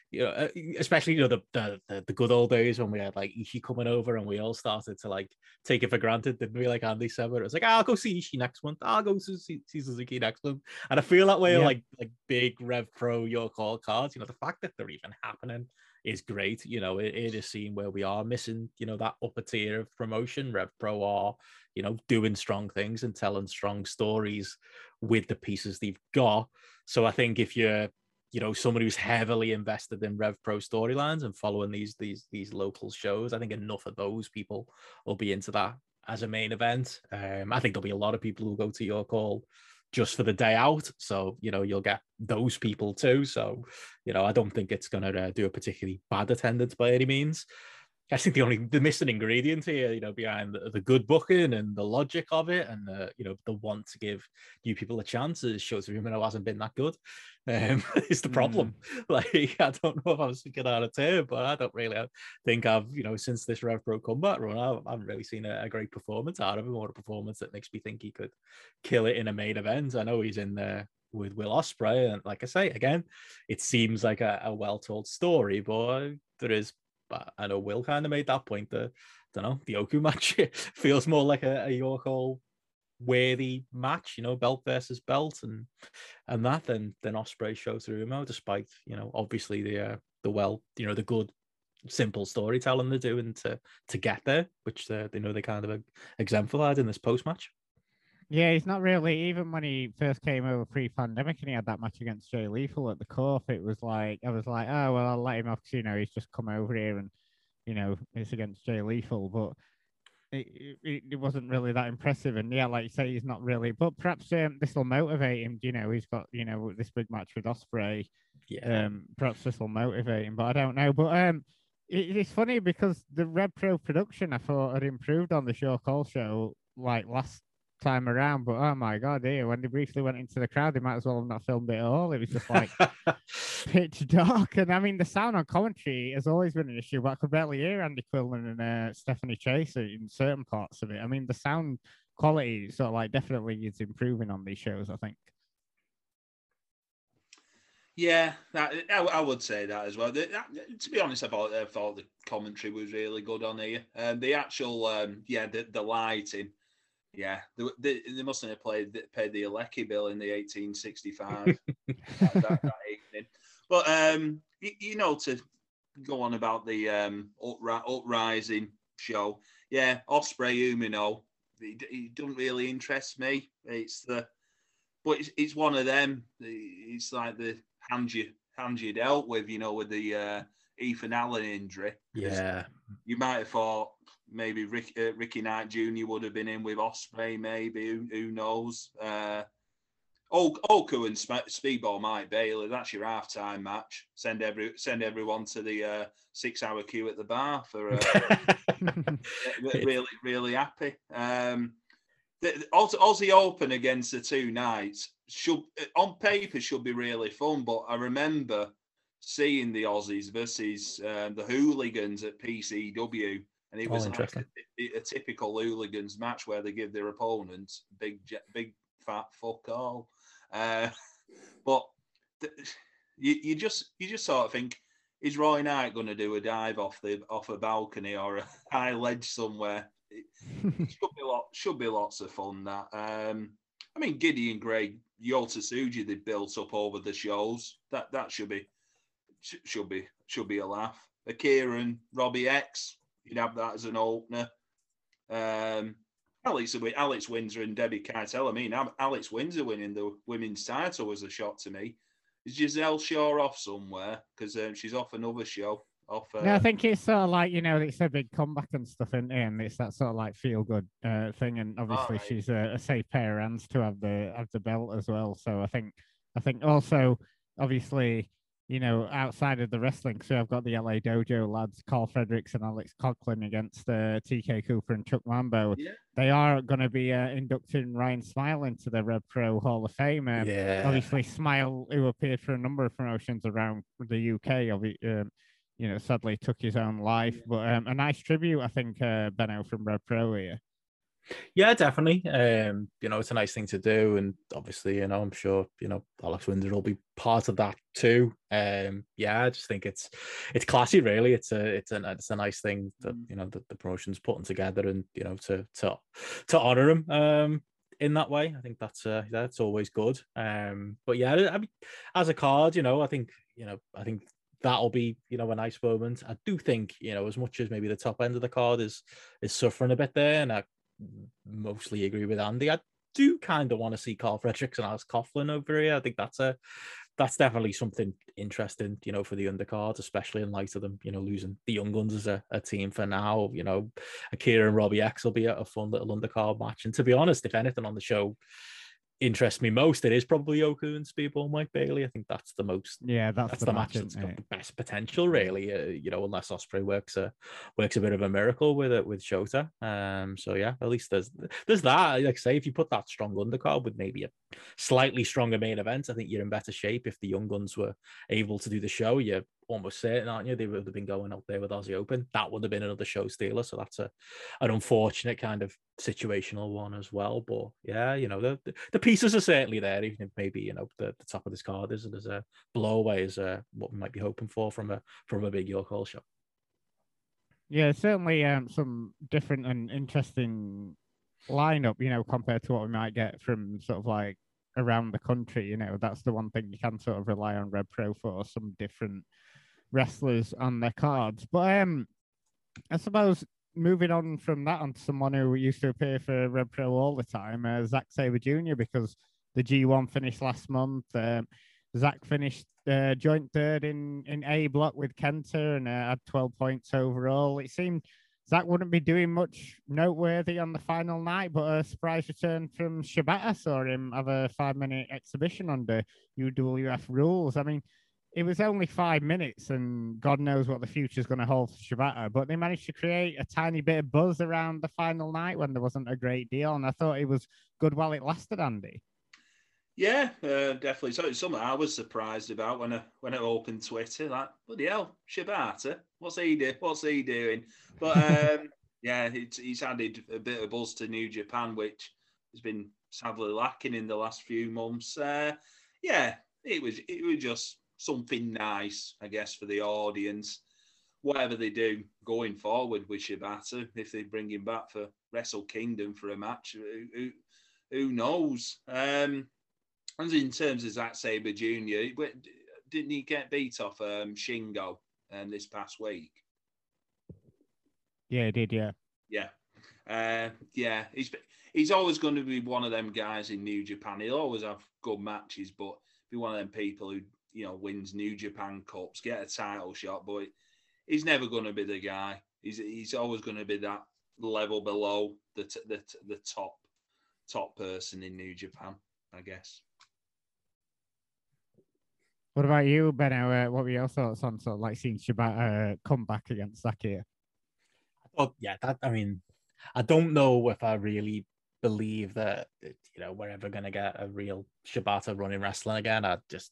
S3: you know, uh, especially you know the, the the good old days when we had like Ishii coming over and we all started to like take it for granted, didn't we? Like Andy said, where it was like, "Ah, I'll go see Ishii next month. I'll go see, see see Suzuki next month, and I feel that way
S1: Yeah.
S3: like like big Rev Pro York Hall cards. You know, the fact that they're even happening is great. You know, it, is seen where we are missing, you know, that upper tier of promotion. Rev Pro are, you know, doing strong things and telling strong stories with the pieces they've got. So I think if you're you know somebody who's heavily invested in rev pro storylines and following these these these local shows i think enough of those people will be into that as a main event um i think there'll be a lot of people who go to York Hall just for the day out. So you know you'll get those people too. So you know i don't think it's going to uh, do a particularly bad attendance by any means I think the only the missing ingredient here, you know, behind the, the good booking and the logic of it, and the you know the want to give new people a chance is Shota Umino hasn't been that good. Um, is the problem. Like I don't know if I'm speaking out of turn, but I don't really think I've you know since this Rev Pro comeback run, I I haven't really seen a, a great performance out of him or a performance that makes me think he could kill it in a main event. I know he's in there with Will Ospreay, and like I say again, it seems like a, a well told story, but there is. But I know Will kind of made that point that don't know the Oku match feels more like a, a York Hall worthy match, you know, belt versus belt, and and that than than Ospreay shows through Umo, despite you know obviously the uh, the well, you know, the good simple storytelling they're doing to to get there, which uh, they know they kind of exemplified in this post match.
S1: Yeah, he's not really. Even when he first came over pre-pandemic and he had that match against Jay Lethal at the Corp, it was like I was like, oh well, I'll let him off 'cause, you know he's just come over here and you know it's against Jay Lethal, but it, it, it wasn't really that impressive. And yeah, like you say, he's not really. But perhaps um, this will motivate him. You know, he's got you know this big match with Ospreay.
S3: Yeah,
S1: Um, perhaps this will motivate him, but I don't know. But um, it, it's funny because the Rev Pro production I thought had improved on the Show Call show like last time around. But oh my god, here when they briefly went into the crowd, they might as well have not filmed it at all. It was just like pitch dark. And I mean, the sound on commentary has always been an issue, but I could barely hear Andy Quildan and uh, Stephanie Chase in certain parts of it. I mean, the sound quality sort of like definitely is improving on these shows. I think.
S2: Yeah, that, I, I, would say that as well. The, that, to be honest, I thought, I thought the commentary was really good on here. Um, the actual, um, yeah, the, the lighting, yeah, they, they, they mustn't have played paid the Alecki bill in the 1865 that, that, that, evening. But um, you, you, know, to go on about the um, upri- uprising show, yeah, Ospreay Umino, it, it doesn't really interest me. It's the, but it's, it's one of them. It's like the hand you hand you dealt with, you know, with the uh, Ethan Allen injury.
S3: Yeah,
S2: you might have thought maybe Rick, uh, Ricky Knight Jr. would have been in with Ospreay, maybe who, who knows. Uh, Oku and Speedball Mike Bailey. That's your halftime match. Send every send everyone to the uh, six hour queue at the bar for uh, really really happy. Um, the Aussie Open against the two nights should on paper should be really fun. But I remember seeing the Aussies versus uh, the Hooligans at PCW, and it was like a, a, typical Hooligans match where they give their opponents big big fat fuck all. Uh, but the, you, you just you just sort of think is Roy Knight going to do a dive off the off a balcony or a high ledge somewhere? It, should be lot should be lots of fun. That um, I mean, Gideon Grey Yota Tsuji they built up over the shows. That that should be should be should be a laugh. Akira and Robbie X, you'd have that as an opener. Um, Alex Alex Windsor and Debbie Keitel. I mean, Alex Windsor winning the women's title was a shot to me. Is Giselle Shaw off somewhere? Because um, she's off another show. Off, uh...
S1: No, I think it's sort of like you know it's a big comeback and stuff, isn't it? And it's that sort of like feel good uh, thing. And obviously right. she's a, a, safe pair of hands to have the have the belt as well. So I think I think also obviously you know, outside of the wrestling. So I've got the LA Dojo lads, Karl Fredericks and Alex Coughlin against uh, TK Cooper and Chuck Mambo. Yeah. They are going to be uh, inducting Ryan Smile into the Rev Pro Hall of Fame. Um, yeah. Obviously, Smile, who appeared for a number of promotions around the UK, um, you know, sadly took his own life. But um, a nice tribute, I think, uh, Benno from Rev Pro here.
S3: Yeah, definitely. Um, you know, it's a nice thing to do, and obviously, you know, I'm sure you know Alex Windsor will be part of that too. Um, yeah, I just think it's it's classy. Really, it's a it's a it's a nice thing that mm. you know that the promotion's putting together, and you know to to to honor him. Um, in that way, I think that's uh, that's always good. Um, but yeah, I mean, as a card, you know, I think you know, I think that'll be you know a nice moment. I do think you know as much as maybe the top end of the card is is suffering a bit there, and I mostly agree with Andy. I do kind of want to see Karl Fredericks and Alex Coughlin over here. I think that's a that's definitely something interesting, you know, for the undercard, especially in light of them, you know, losing the Young Guns as a, a team for now. You know, Akira and Robbie X will be a, a fun little undercard match. And to be honest, if anything on the show interests me most, it is probably Oku and Speedball Mike Bailey. I think that's the most.
S1: Yeah, that's,
S3: that's the, the match, that's got the best potential, really. Uh, you know, unless Ospreay works a works a bit of a miracle with it with Shota. Um, so yeah, at least there's there's that. Like I say, if you put that strong undercard with maybe a slightly stronger main event, I think you're in better shape. If the Young Guns were able to do the show, you're almost certain, aren't you? They would have been going out there with Aussie Open. That would have been another show stealer. So that's a an unfortunate kind of situational one as well. But yeah, you know, the the pieces are certainly there, even if maybe you know the, the top of this card is there's a blowaway is uh, what we might be hoping for from a from a big York Hall show.
S1: Yeah, certainly um, some different and interesting lineup, you know, compared to what we might get from sort of like around the country. You know, that's the one thing you can sort of rely on Rev Pro for some different wrestlers on their cards. But um, I suppose moving on from that onto someone who used to appear for Rev Pro all the time, uh, Zack Sabre Jr., because the G1 finished last month. Um, Zach finished uh, joint third in, in A block with Kenta and uh, had 12 points overall. It seemed Zach wouldn't be doing much noteworthy on the final night, but a surprise return from Shibata saw him have a five minute exhibition under UWF rules. I mean, it was only five minutes, and God knows what the future's going to hold for Shibata. But they managed to create a tiny bit of buzz around the final night when there wasn't a great deal, and I thought it was good while it lasted. Andy.
S2: Yeah, uh, definitely. So it's something I was surprised about when I when I opened Twitter. Like, bloody hell, Shibata, what's he do? What's he doing? But um, yeah, it's, he's added a bit of buzz to New Japan, which has been sadly lacking in the last few months. Uh, yeah, it was it was just something nice, I guess, for the audience. Whatever they do going forward with Shibata, if they bring him back for Wrestle Kingdom for a match, who, who knows? Um, and in terms of Zack Sabre Jr., didn't he get beat off um, Shingo um, this past week?
S1: Yeah, he did. Yeah.
S2: Yeah. Uh, yeah. He's he's always going to be one of them guys in New Japan. He'll always have good matches, but be one of them people who you know, wins New Japan Cups, get a title shot, but he's never going to be the guy. He's he's always going to be that level below the t- the t- the top top person in New Japan, I guess.
S1: What about you, Benno? Uh, what were your thoughts on sort of like seeing Shibata uh, come back against Zakia?
S3: Well, yeah, that I mean, I don't know if I really believe that you know we're ever going to get a real Shibata running wrestling again. I just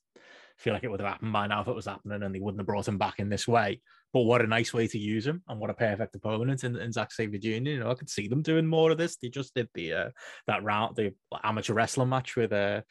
S3: feel like it would have happened by now if it was happening and they wouldn't have brought him back in this way. But what a nice way to use him and what a perfect opponent in, in Zack Sabre Jr. You know, I could see them doing more of this. They just did the uh, that round, the amateur wrestling match with uh,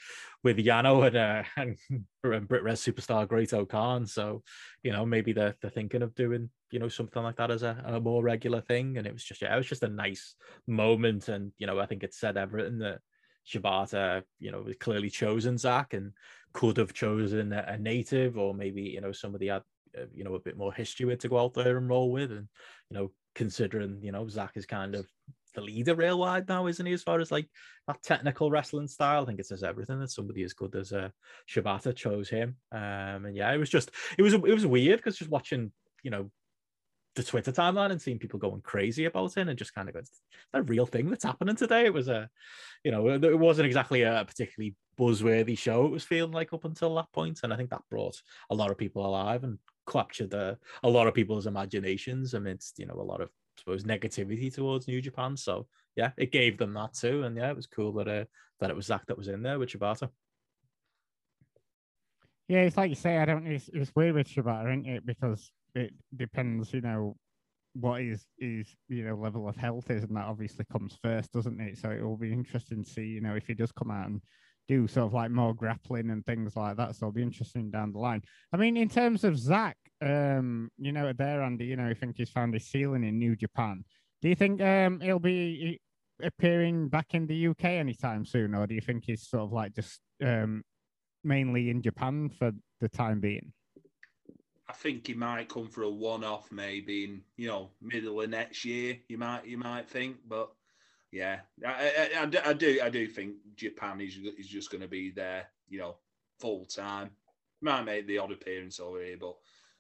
S3: with Yano and uh, and, and BritWres superstar Great-O-Khan. So, you know, maybe they're, they're thinking of doing, you know, something like that as a, a more regular thing. And it was just, yeah, it was just a nice moment. And, you know, I think it said everything that Shibata, you know, was clearly chosen Zach and could have chosen a, native or maybe, you know, somebody had, uh, you know, a bit more history with to go out there and roll with. And, you know, considering, you know, Zach is kind of the leader real wide now, isn't he? As far as like that technical wrestling style, I think it says everything that somebody as good as uh, Shibata chose him. Um, and yeah, it was just, it was, it was weird because just watching, you know, the Twitter timeline and seeing people going crazy about it and just kind of going, a real thing that's happening today. It was a, you know, it wasn't exactly a particularly buzzworthy show. It was feeling like up until that point, and I think that brought a lot of people alive and captured a, a lot of people's imaginations amidst, you know, a lot of I suppose negativity towards New Japan. So yeah, it gave them that too, and yeah, it was cool that uh, that it was Zach that was in there with Shibata.
S1: Yeah, it's like you say. I don't. It's, it's weird with Shibata, isn't it? Because it depends, you know, what his his you know level of health is, and that obviously comes first, doesn't it? So it will be interesting to see, you know, if he does come out and do sort of like more grappling and things like that. So it'll be interesting down the line. I mean, in terms of Zach, um, you know, there, Andy, you know, I think he's found his ceiling in New Japan. Do you think um he'll be appearing back in the UK anytime soon, or do you think he's sort of like just um mainly in Japan for the time being?
S2: I think he might come for a one-off, maybe in you know middle of next year. You might you might think, but yeah, I, I, I, I do I do think Japan is is just going to be there, you know, full time. Might make the odd appearance over here, but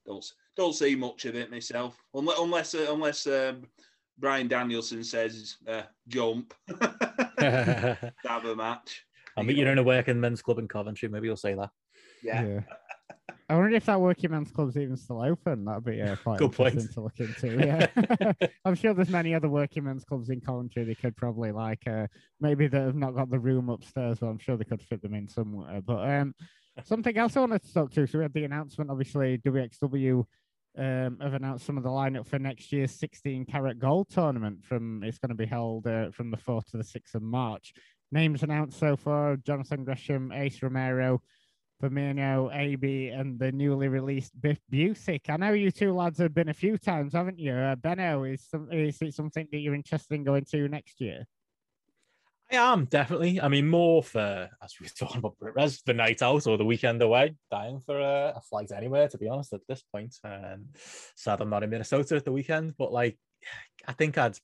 S2: don't don't see much of it myself, unless unless uh, unless um, Bryan Danielson says uh, jump, have a match.
S3: I'll meet you in a working men's club in Coventry. Maybe you'll say that.
S2: Yeah. yeah.
S1: I wonder if that working men's club's even still open. That'd be uh, quite Good interesting point. to look into. Yeah, I'm sure there's many other working men's clubs in Coventry. They could probably like uh, maybe they've not got the room upstairs, but I'm sure they could fit them in somewhere. But um, something else I wanted to talk to. So we had the announcement. Obviously, WXW um, have announced some of the lineup for next year's 16 carat gold tournament. From it's going to be held uh, from the 4th to the 6th of March. Names announced so far: Jonathan Gresham, Ace Romero. Fuminori, Abe, and the newly released Biff Busick. I know you two lads have been a few times, haven't you? Uh, Benno, is, some, is it something that you're interested in going to next year?
S3: I am definitely. I mean, more for as we were talking about Res, the night out or the weekend away. Dying for a, a flight anywhere, to be honest. At this point, um, sad I'm not in Minnesota at the weekend, but like, I think I'd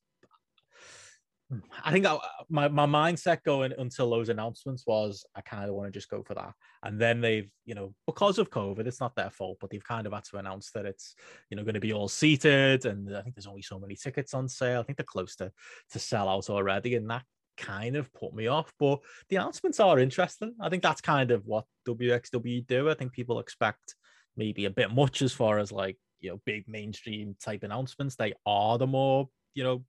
S3: I think I, uh, my my mindset going until those announcements was I kind of want to just go for that, and then they've you know because of COVID, it's not their fault, but they've kind of had to announce that it's you know going to be all seated, and I think there's only so many tickets on sale. I think they're close to to sell out already, and that kind of put me off. But the announcements are interesting. I think that's kind of what WXW do. I think people expect maybe a bit much as far as like you know big mainstream type announcements. They are the more you know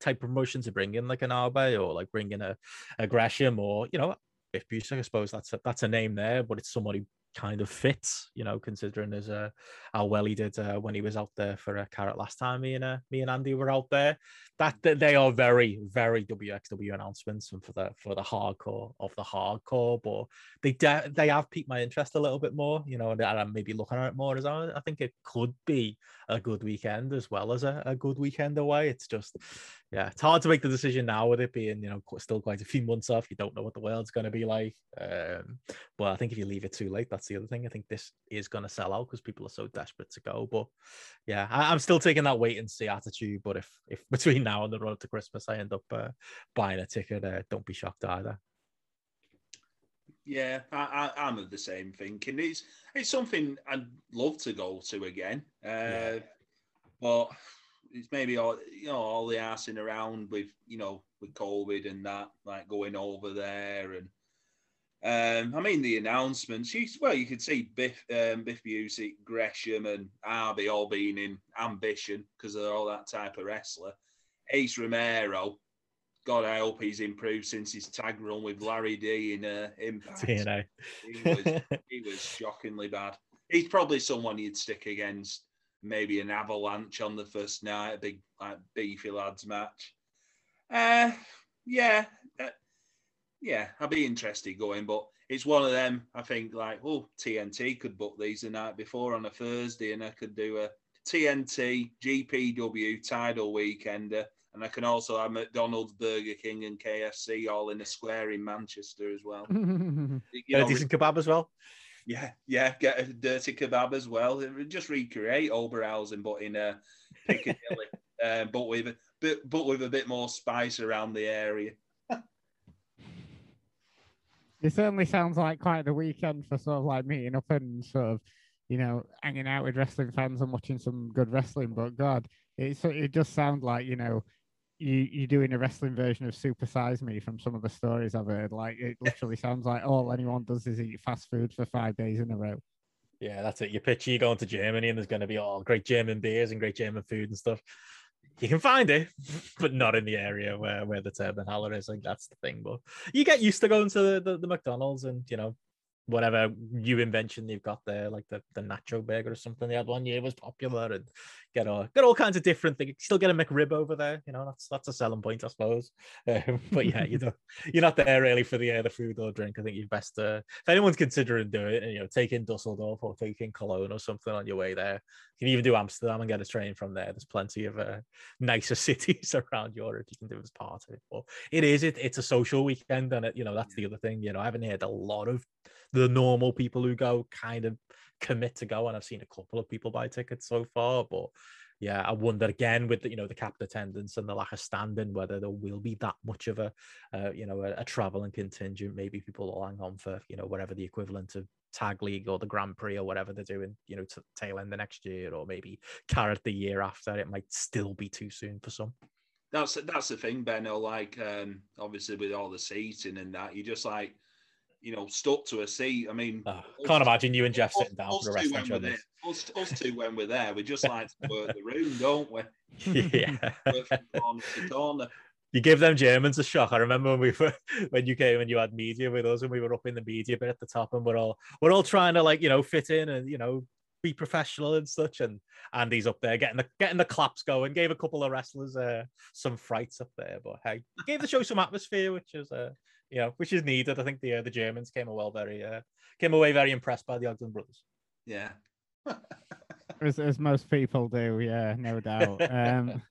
S3: type promotion to bring in like an Abe or like bring in a, a Gresham or you know if Busick, I suppose that's a, that's a name there, but it's somebody kind of fits, you know, considering as uh, how well he did uh, when he was out there for a Carat last time. Me and uh, me and Andy were out there. That, that they are very very WXW announcements and for the for the hardcore of the hardcore, but they de- they have piqued my interest a little bit more, you know, and I'm maybe looking at it more as I, I think it could be a good weekend as well as a, a good weekend away. It's just yeah, it's hard to make the decision now with it being, you know, still quite a few months off. You don't know what the world's going to be like. Um, but I think if you leave it too late, that's the other thing. I think this is going to sell out because people are so desperate to go. But yeah, I, am still taking that wait and see attitude. But if if between now and the run up to Christmas I end up uh, buying a ticket, uh, don't be shocked either.
S2: Yeah, I, I, am of the same thinking. It's it's something I'd love to go to again. Uh, yeah. But it's maybe all you know all the assing around with you know with COVID and that, like going over there and. Um, I mean the announcements. You, well, you could see Biff, um, Biff Busick, Gresham, and Abe all being in ambition because they're all that type of wrestler. Ace Romero, God, I hope he's improved since his tag run with Larry D in uh, Impact. TNA. He was, he was shockingly bad. He's probably someone you'd stick against maybe an avalanche on the first night, a big like beefy lads match. Uh, yeah, uh, yeah, I'd be interested going, but it's one of them. I think like, oh, TNT could book these the night before on a Thursday, and I could do a TNT GPW title weekender, and I can also have McDonald's, Burger King, and KFC all in a square in Manchester as well.
S3: you know, a decent kebab as well.
S2: Yeah, yeah, get a dirty kebab as well. Just recreate Oberhausen, but in a Piccadilly, uh, but with a bit, but with a bit more spice around the area.
S1: it certainly sounds like quite the weekend for sort of like meeting up and sort of, you know, hanging out with wrestling fans and watching some good wrestling. But God, it it does sound like you know you you doing a wrestling version of Super Size Me from some of the stories I've heard. Like it literally sounds like all anyone does is eat fast food for five days in a row.
S3: Yeah, that's it. You pitch you going to Germany and there's going to be all great German beers and great German food and stuff. You can find it, but not in the area where, where the Turbinenhalle is. Like that's the thing. But you get used to going to the, the, the McDonald's and you know whatever new invention they've got there, like the, the nacho burger or something they had one year was popular and get all get all kinds of different things. Still get a McRib over there, you know, that's that's a selling point, I suppose. Um, but yeah, you don't you're not there really for the uh, the food or drink. I think you're best uh, if anyone's considering doing it, you know, take in Dusseldorf or take in Cologne or something on your way there. You can even do Amsterdam and get a train from there. There's plenty of uh, nicer cities around Europe you can do as part of it. But it is it, it's a social weekend, and it, you know that's the other thing. You know, I haven't heard a lot of the normal people who go kind of commit to go, and I've seen a couple of people buy tickets so far, but yeah, I wonder again with the, you know the capped attendance and the lack of standing whether there will be that much of a uh, you know a, a traveling contingent. Maybe people will hang on for you know whatever the equivalent of tag league or the Grand Prix or whatever they're doing, you know, to tail end the next year or maybe Carat the year after. It might still be too soon for some.
S2: That's that's the thing, Benno. Like um, obviously with all the seating and that, you just like you know, stuck to a seat. I mean,
S3: oh, can't imagine you and Jeff sitting down for the rest of
S2: the us, us two, when we're there, we just like to work the room, don't we?
S3: Yeah. you give them Germans a shock. I remember when we were when you came and you had media with us, and we were up in the media bit at the top, and we're all we're all trying to like you know fit in and you know be professional and such. And Andy's up there getting the getting the claps going. Gave a couple of wrestlers uh, some frights up there, but hey, gave the show some atmosphere, which is uh, you know, which is needed. I think the uh, the Germans came away very uh, came away very impressed by the Ogden brothers.
S2: Yeah,
S1: as, as most people do. Yeah, no doubt. Um,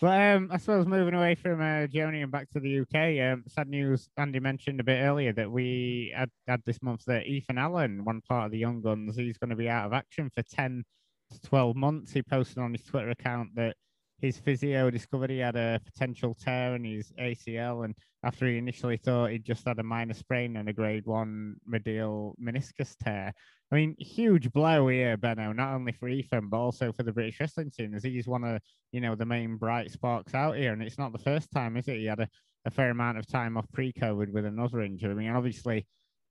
S1: but um, I suppose moving away from uh, Germany and back to the UK, um, sad news. Andy mentioned a bit earlier that we had, had this month that Ethan Allen, one part of the Young Guns, he's going to be out of action for ten to twelve months. He posted on his Twitter account that his physio discovered he had a potential tear in his ACL, and after he initially thought he'd just had a minor sprain and a grade one medial meniscus tear. I mean, huge blow here, Benno, not only for Ethan, but also for the British wrestling scene, as he's one of, you know, the main bright sparks out here. And it's not the first time, is it? He had a, a fair amount of time off pre-COVID with another injury. I mean, obviously,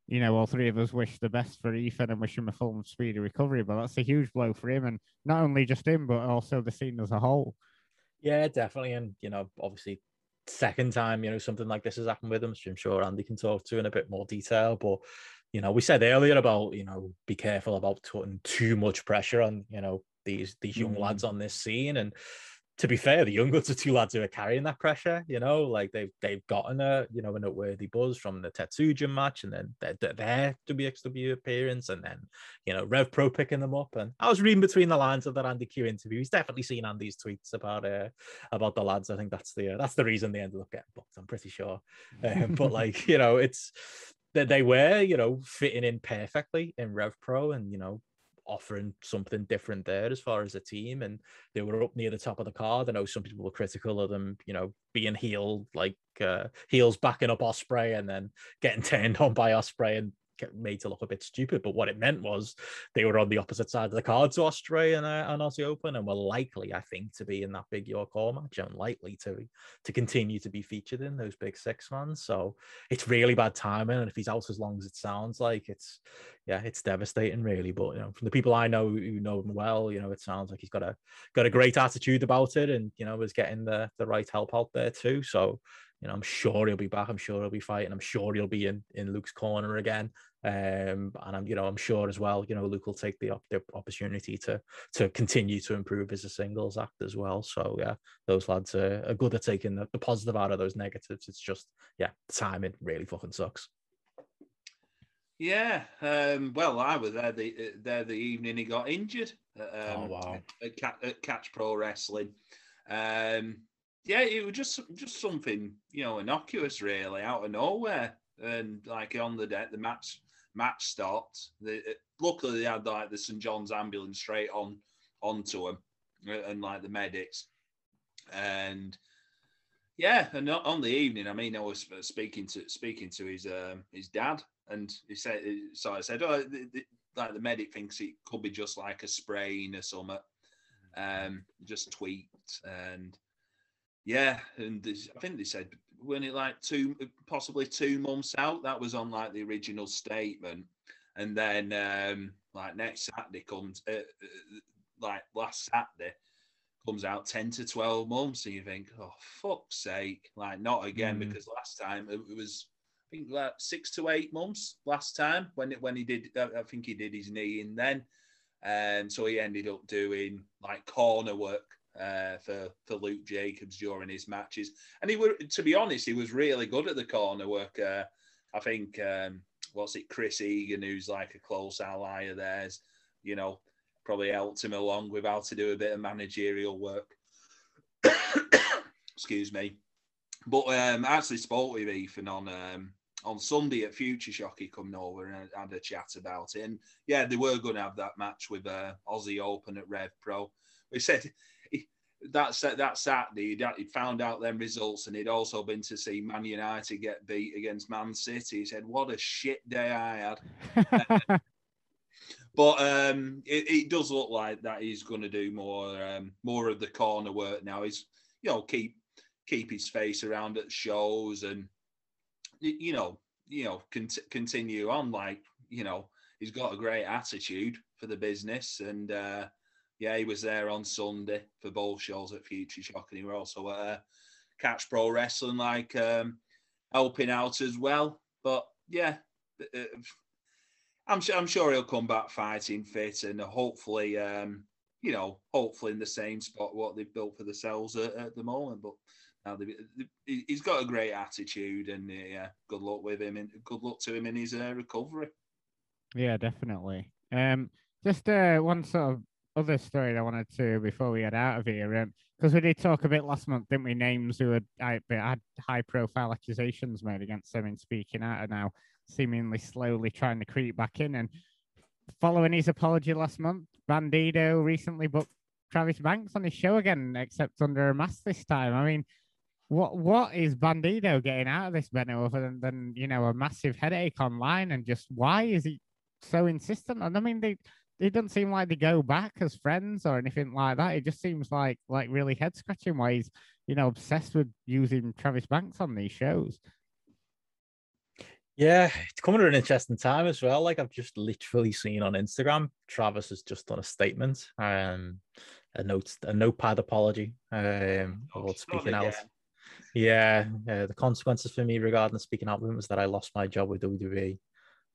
S1: you know, all three of us wish the best for Ethan and wish him a full and speedy recovery. But that's a huge blow for him, and not only just him, but also the scene as a whole.
S3: Yeah, definitely. And, you know, obviously, second time, you know, something like this has happened with him, which I'm sure Andy can talk to in a bit more detail. But, you know, we said earlier about, you know, be careful about putting too much pressure on, you know, these these young mm. lads on this scene. And to be fair, the young ones are two lads who are carrying that pressure, you know, like they've they've gotten a you know a noteworthy buzz from the Tetsujin match, and then their, their WXW appearance, and then you know Rev Pro picking them up. And I was reading between the lines of that Andy Q interview. He's definitely seen Andy's tweets about uh about the lads. I think that's the uh, that's the reason they ended up getting booked. I'm pretty sure. Um, but like you know, it's that they were you know fitting in perfectly in Rev Pro, and you know offering something different there as far as a team. And they were up near the top of the card. I know some people were critical of them, you know, being heel, like uh, heels backing up Ospreay and then getting turned on by Ospreay and made to look a bit stupid. But what it meant was they were on the opposite side of the card to Australia and, uh, and Aussie Open, and were likely, I think, to be in that big York Hall match and likely to to continue to be featured in those big six ones. So it's really bad timing, and if he's out as long as it sounds like, it's yeah, it's devastating, really. But you know, from the people I know who know him well, you know, it sounds like he's got a got a great attitude about it, and you know, is getting the the right help out there too. So you know, I'm sure he'll be back. I'm sure he'll be fighting. I'm sure he'll be in in Luke's corner again. Um, and I'm, you know, I'm sure as well. You know, Luke will take the, op- the opportunity to to continue to improve as a singles act as well. So yeah, those lads are, are good at taking the, the positive out of those negatives. It's just yeah, the timing really fucking sucks.
S2: Yeah, um, well, I was there the uh, there the evening he got injured.
S3: Um, oh wow!
S2: At, at Catch Pro Wrestling. Um, yeah, it was just just something you know innocuous, really, out of nowhere, and like on the deck, the match match stopped. The, luckily, they had like the St John's ambulance straight on onto him, uh, and like the medics, and yeah, and on the evening, I mean, I was speaking to speaking to his um, his dad, and he said, so I said, oh, the, the, like the medic thinks it could be just like a sprain or something, um, just tweaked, and yeah, and I think they said when it like two, possibly two months out. That was on like the original statement, and then um, like next Saturday comes, uh, uh, like last Saturday comes out 10 to 12 months and you think oh fuck's sake like not again mm. because last time it, was i think like six to eight months last time when it when he did i think he did his knee in then and so he ended up doing like corner work uh, for for Luke Jacobs during his matches, and he were to be honest, he was really good at the corner work. Uh, I think um, what's it, Chris Egan, who's like a close ally of theirs, you know, probably helped him along with how to do a bit of managerial work. Excuse me, but um, I actually spoke with Ethan on um, on Sunday at Future Shock. He come over and had a chat about it, and yeah, they were going to have that match with uh, Aussie Open at Rev Pro. We said that's that Saturday, he'd, he'd found out them results, and he'd also been to see Man United get beat against Man City. He said, "What a shit day I had." but um, it, it, does look like that he's going to do more um, more of the corner work now. He's you know keep keep his face around at shows and you know you know cont- continue on like you know he's got a great attitude for the business and. Uh, yeah, he was there on Sunday for both shows at Future Shock, and he was also at uh, Catch Pro Wrestling, like um, helping out as well. But yeah, uh, I'm sure I'm sure he'll come back fighting fit, and hopefully, um, you know, hopefully in the same spot what they've built for themselves at, at the moment. But now he's got a great attitude, and uh, yeah, good luck with him, and good luck to him in his uh, recovery.
S1: Yeah, definitely. Um, just uh, one sort of other story I wanted to before we get out of here, because um, we did talk a bit last month, didn't we? Names who had, had high profile accusations made against them in speaking out are now seemingly slowly trying to creep back in. And following his apology last month, Bandido recently booked Travis Banks on his show again, except under a mask this time. I mean, what what is Bandido getting out of this, Benno, other than, than you know a massive headache online? And just why is he so insistent? And I mean, they it doesn't seem like they go back as friends or anything like that. It just seems like like really head scratching why he's you know obsessed with using Travis Banks on these shows.
S3: Yeah, it's coming at an interesting time as well. Like I've just literally seen on Instagram, Travis has just done a statement, um, a note, a notepad apology, um,
S2: Oh,
S3: about speaking out.
S2: again.
S3: Yeah, uh, the consequences for me regarding speaking out was that I lost my job with WWE,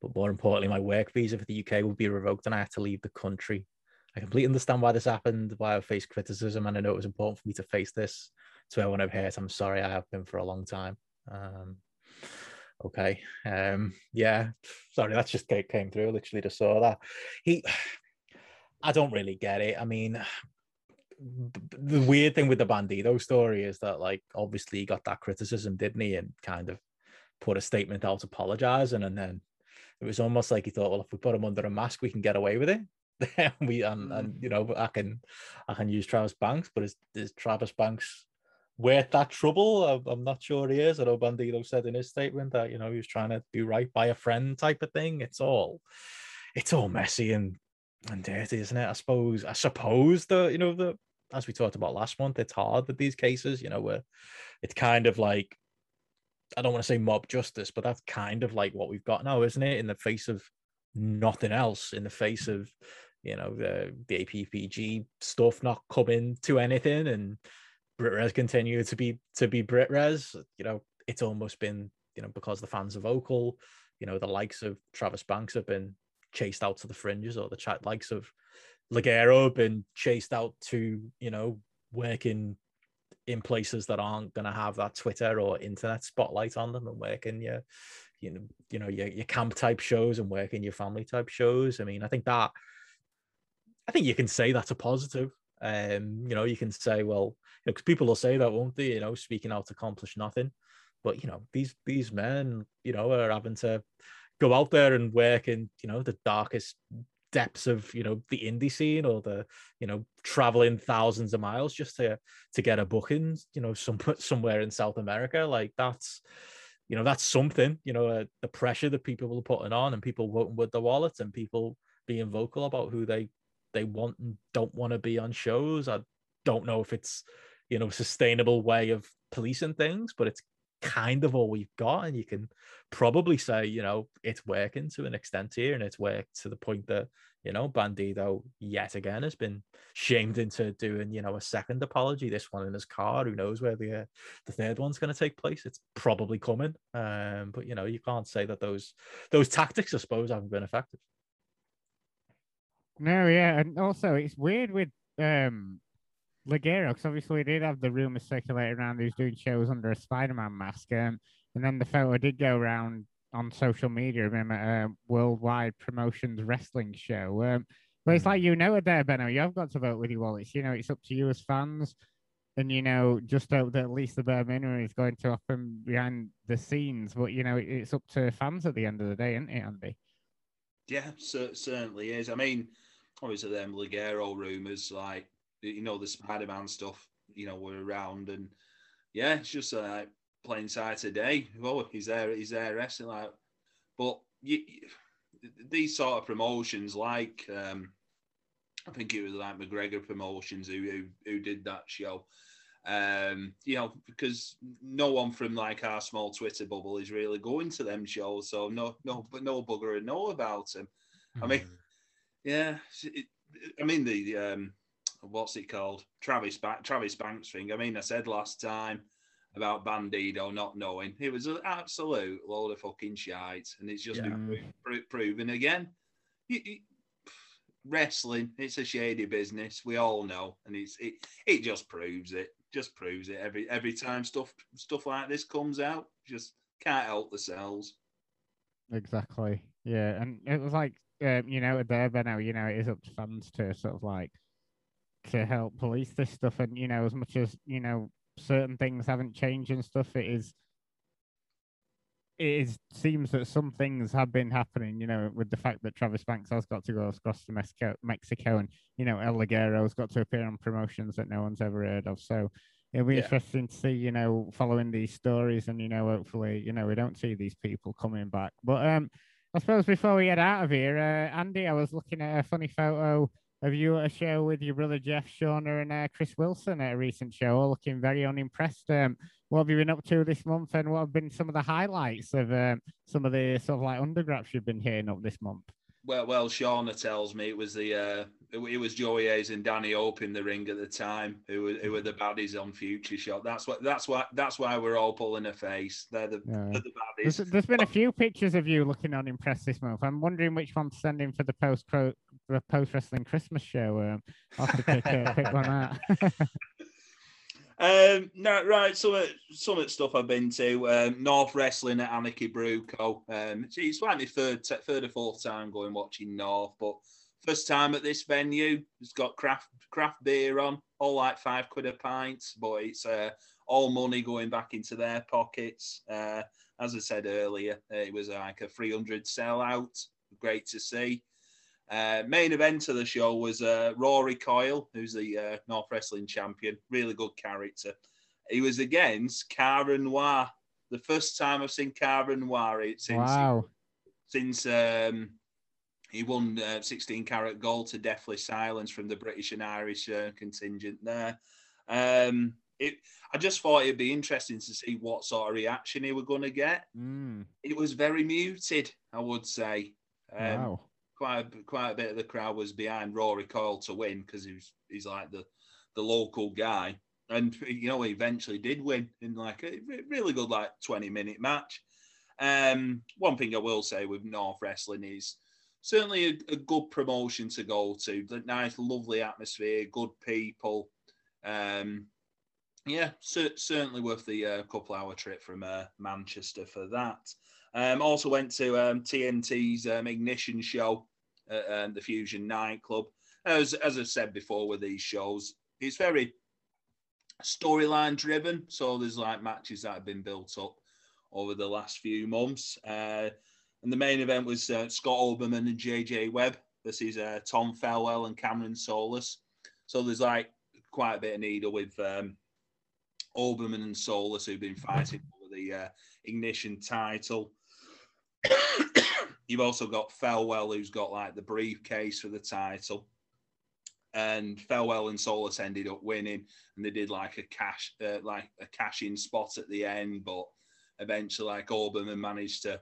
S3: but more importantly, my work visa for the UK would be revoked and I had to leave the country. I completely understand why this happened, why I faced criticism, and I know it was important for me to face this. To everyone I've hurt, I'm sorry I have been for a long time. Um, okay, um, yeah, sorry, that's just came through. Literally just saw that. He, I don't really get it. I mean, the weird thing with the Bandido story is that, like, obviously he got that criticism, didn't he? And kind of put a statement out apologizing, and then it was almost like he thought, well, if we put him under a mask, we can get away with it. We and,
S2: Mm.
S3: and you know, I can I can use Travis Banks, but is, is Travis Banks worth that trouble? I'm, I'm not sure he is. I know Bandido said in his statement that you know he was trying to do right by a friend type of thing. It's all it's all messy and and dirty, isn't it? I suppose. I suppose the you know the as we talked about last month, it's hard with these cases. You know, where it's kind of like I don't want to say mob justice, but that's kind of like what we've got now, isn't it? In the face of nothing else, in the face of you know the the APPG stuff not coming to anything, and BritWres continue to be to be BritWres. You know, it's almost been you know because the fans are vocal. You know, the likes of Travis Banks have been chased out to the fringes, or the chat likes of Ligero have been chased out to you know working in places that aren't going to have that Twitter or internet spotlight on them and working your you know you know your, your camp type shows and working your family type shows. I mean, I think that I think you can say that's a positive. Um, you know, you can say, well, because people will say that, won't they? You know, speaking out accomplish nothing. But you know, these these men, you know, are having to go out there and work in, you know, the darkest depths of you know the indie scene or the you know traveling thousands of miles just to to get a booking you know some somewhere in south america. Like that's you know that's something you know uh, the pressure that people are putting on and people voting with their wallets and people being vocal about who they they want and don't want to be on shows. I don't know if it's you know a sustainable way of policing things but it's kind of all we've got and you can probably say you know it's working to an extent here and it's worked to the point that you know Bandido yet again has been shamed into doing you know a second apology this one in his car who knows where the uh, the third one's going to take place it's probably coming. Um but you know you can't say that those those tactics i suppose haven't been effective.
S1: No, yeah, and also it's weird with um Ligero because obviously he did have the rumors circulating around he was doing shows under a Spider-Man mask, um, and then the photo did go around on social media of him at a worldwide promotions wrestling show. Um, but it's
S3: Mm.
S1: like you know it there, Benno. You have got to vote with your wallets. You know, it's up to you as fans. And you know, just hope that at least the bare minimum is going to happen behind the scenes. But you know, it's up to fans at the end of the day, isn't it, Andy?
S2: Yeah, cer- certainly is. I mean, obviously, them Ligero rumors, like you know, the Spider-Man stuff, you know, were around, and yeah, it's just uh, like plain sight today. Oh, he's there, he's there wrestling. Like, but you, you- these sort of promotions, like um, I think it was like McGregor Promotions who who, who did that show. Um, you know, because no one from like our small Twitter bubble is really going to them shows, so no, no, but no bugger would know about him. I mean, yeah, it, I mean the um, what's it called? Travis ba- Travis Banks thing. I mean, I said last time about Bandido not knowing it was an absolute load of fucking shite, and it's just been pro- pro- proven again. You- you- wrestling, it's a shady business. We all know, and it's it it just proves it. Just proves it every every time stuff stuff like this comes out. Just can't help themselves.
S1: Exactly. Yeah, and it was like um, you know, there, now, you know, it is up to fans to sort of like to help police this stuff, and you know, as much as you know, certain things haven't changed and stuff, it is. It is seems that some things have been happening, you know, with the fact that Travis Banks has got to go across to Mexico, Mexico, and you know, El Ligero's got to appear on promotions that no one's ever heard of. So it'll be
S3: Yeah.
S1: interesting to see, you know, following these stories, and you know, hopefully, you know, we don't see these people coming back. But um, I suppose before we get out of here, uh, Andy, I was looking at a funny photo of you at a show with your brother Jeff, Shauna, and uh, Chris Wilson at a recent show, all looking very unimpressed. Um, what have you been up to this month, and what have been some of the highlights of um, some of the sort of like undergraphs you've been hearing up this month?
S2: Well, well, Shauna tells me it was the uh, it, it was Joey Hayes and Danny Hope in the ring at the time who were, who were the baddies on Future Shock. That's what that's why that's why we're all pulling a face. They're the,
S1: Yeah.
S2: they're the
S1: There's,
S2: baddies.
S1: there's been a few pictures of you looking unimpressed this month. I'm wondering which one to send in for the post the post wrestling Christmas show. Um, I'll have to pick, uh, pick one out.
S2: Um, no, right. Some of, some of the stuff I've been to um, North Wrestling at Anarchy Brewco. Um, it's, like my third, third or fourth time going watching North, but first time at this venue. It's got craft craft beer on, all like five quid a pint, but it's uh, all money going back into their pockets. Uh, as I said earlier, it was like a 300 sellout. Great to see. Uh, main event of the show was uh, Rory Coyle, who's the uh, North Wrestling champion. Really good character. He was against Cara Noir. The first time I've seen Cara Noir since
S1: wow.
S2: since um, he won uh, 16 carat gold to Deathly Silence from the British and Irish uh, contingent there. Um, it, I just thought it'd be interesting to see what sort of reaction he were going to get.
S1: Mm,
S2: It was very muted, I would say. Um,
S1: wow.
S2: Quite a, quite a bit of the crowd was behind Rory Coyle to win because he's he's like the the local guy, and you know he eventually did win in like a really good like twenty minute match. Um, one thing I will say with North Wrestling is certainly a, a good promotion to go to. The nice, lovely atmosphere, good people. Um, yeah, cer- certainly worth the uh, couple hour trip from uh, Manchester for that. Um, also went to um, TNT's um, Ignition show um, the Fusion nightclub. As as I've said before with these shows, it's very storyline driven. So there's like matches that have been built up over the last few months. Uh, and the main event was uh, Scott Oberman and JJ Webb. Is uh, Tom Felwell and Cameron Solis. So there's like quite a bit of needle with um, Oberman and Solis who've been fighting for the uh, Ignition title. You've also got Felwell, who's got like the briefcase for the title. And Felwell and Solis ended up winning, and they did like a cash, uh, like a cash-in spot at the end. But eventually, like Oberman managed to,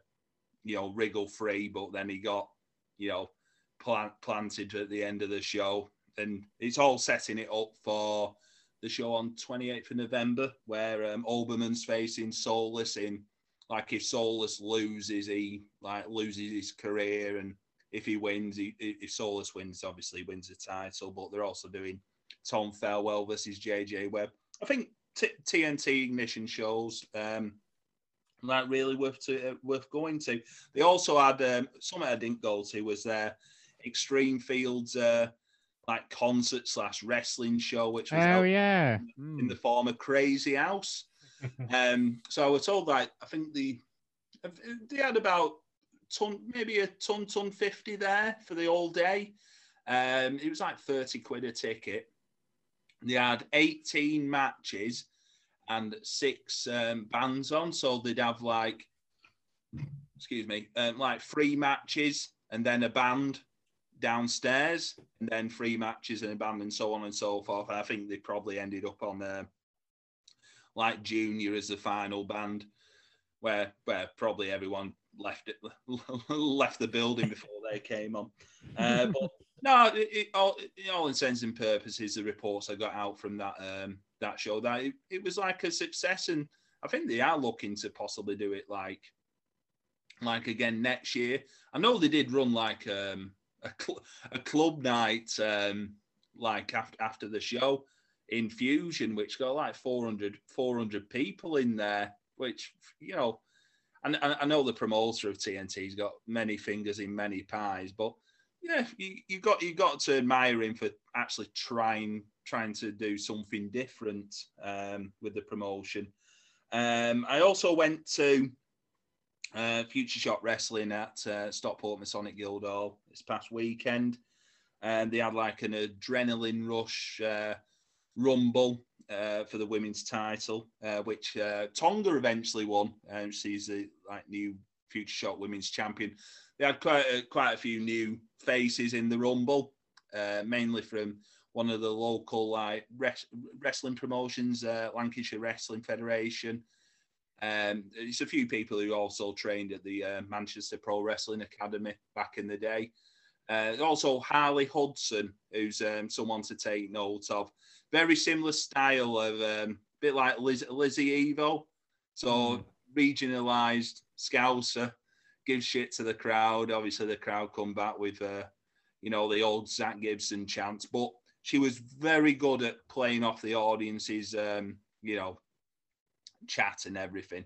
S2: you know, wriggle free. But then he got, you know, plant, planted at the end of the show, and it's all setting it up for the show on 28th of November, where um, facing Solus in like if Solus loses, he like loses his career, and if he wins, he, if Solus wins, obviously wins the title. But they're also doing Tom Farewell versus JJ Webb. I think T- TNT Ignition shows um, like really worth to uh, worth going to. They also had um, something I didn't go to was their Extreme Fields uh, like concert slash wrestling show, which was
S1: Oh yeah.
S2: in
S1: Mm.
S2: the of Crazy House. Um, so I was told that I think the they had about ton, maybe a ton, ton fifty there for the all day. Um, it was like thirty quid a ticket. They had eighteen matches and six um, bands on, so they'd have like, excuse me, um, like three matches and then a band downstairs, and then three matches and a band, and so on and so forth. And I think they probably ended up on uh, like Junior as the final band, where where probably everyone left it left the building before they came on. Uh, but no, it, it, all, in all intents and purposes, the reports I got out from that um, that show that it, it was like a success, and I think they are looking to possibly do it like like again next year. I know they did run like um, a cl- a club night um, like after after the show in Fusion, which got like 400, 400 people in there, which you know. And, and I know the promoter of TNT's got many fingers in many pies, but yeah, you, you got you got to admire him for actually trying trying to do something different um, with the promotion. Um, I also went to uh, Future Shock Wrestling at uh, Stockport Masonic Guildhall this past weekend, and they had like an adrenaline rush uh, rumble uh, for the women's title, uh, which uh, Tonga eventually won. Um, she's the like new Future Shock Women's Champion. They had quite a, quite a few new faces in the rumble, uh, mainly from one of the local like res- wrestling promotions, uh, Lancashire Wrestling Federation. Um, it's a few people who also trained at the uh, Manchester Pro Wrestling Academy back in the day. Uh, also, Harley Hudson, who's um, someone to take note of. Very similar style of, um, bit like Liz, Lizzie Evo. So, mm. regionalised Scouser, gives shit to the crowd. Obviously, the crowd come back with, uh, you know, the old Zack Gibson chants. But she was very good at playing off the audience's, um, you know, chat and everything.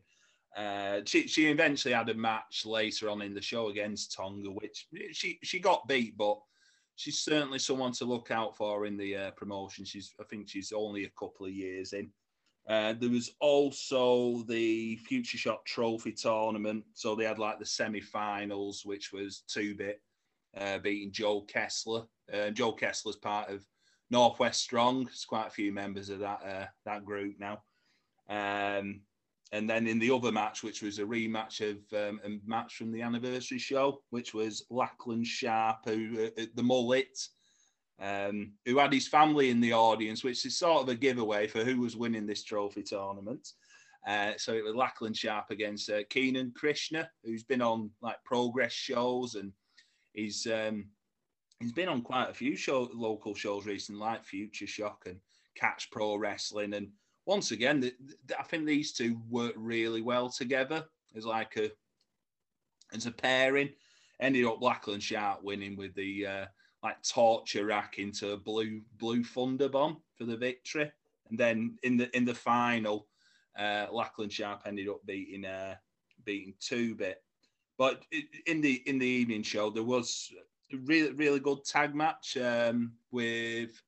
S2: Uh, she she eventually had a match later on in the show against Tonga, which she she got beat, but she's certainly someone to look out for in the uh, promotion. She's I think she's only a couple of years in. Uh, there was also the Future Shock Trophy tournament, so they had like the semi-finals, which was two bit uh, beating Joe Kessler. Uh, Joe Kessler's part of Northwest Strong. There's quite a few members of that uh, that group now. Um, and then in the other match, which was a rematch of um, a match from the anniversary show, which was Lachlan Sharp, who uh, the mullet, um, who had his family in the audience, which is sort of a giveaway for who was winning this trophy tournament. Uh, so it was Lachlan Sharp against uh, Keenan Krishna, who's been on like progress shows and he's um, he's been on quite a few show, local shows recently, like Future Shock and Catch Pro Wrestling and once again, the, the, I think these two work really well together as like a as a pairing. Ended up Lachlan Sharp winning with the uh, like torture rack into a blue blue thunder bomb for the victory, and then in the in the final, uh, Sharp ended up beating uh, beating two bit. But in the in the evening show, there was a really really good tag match um, with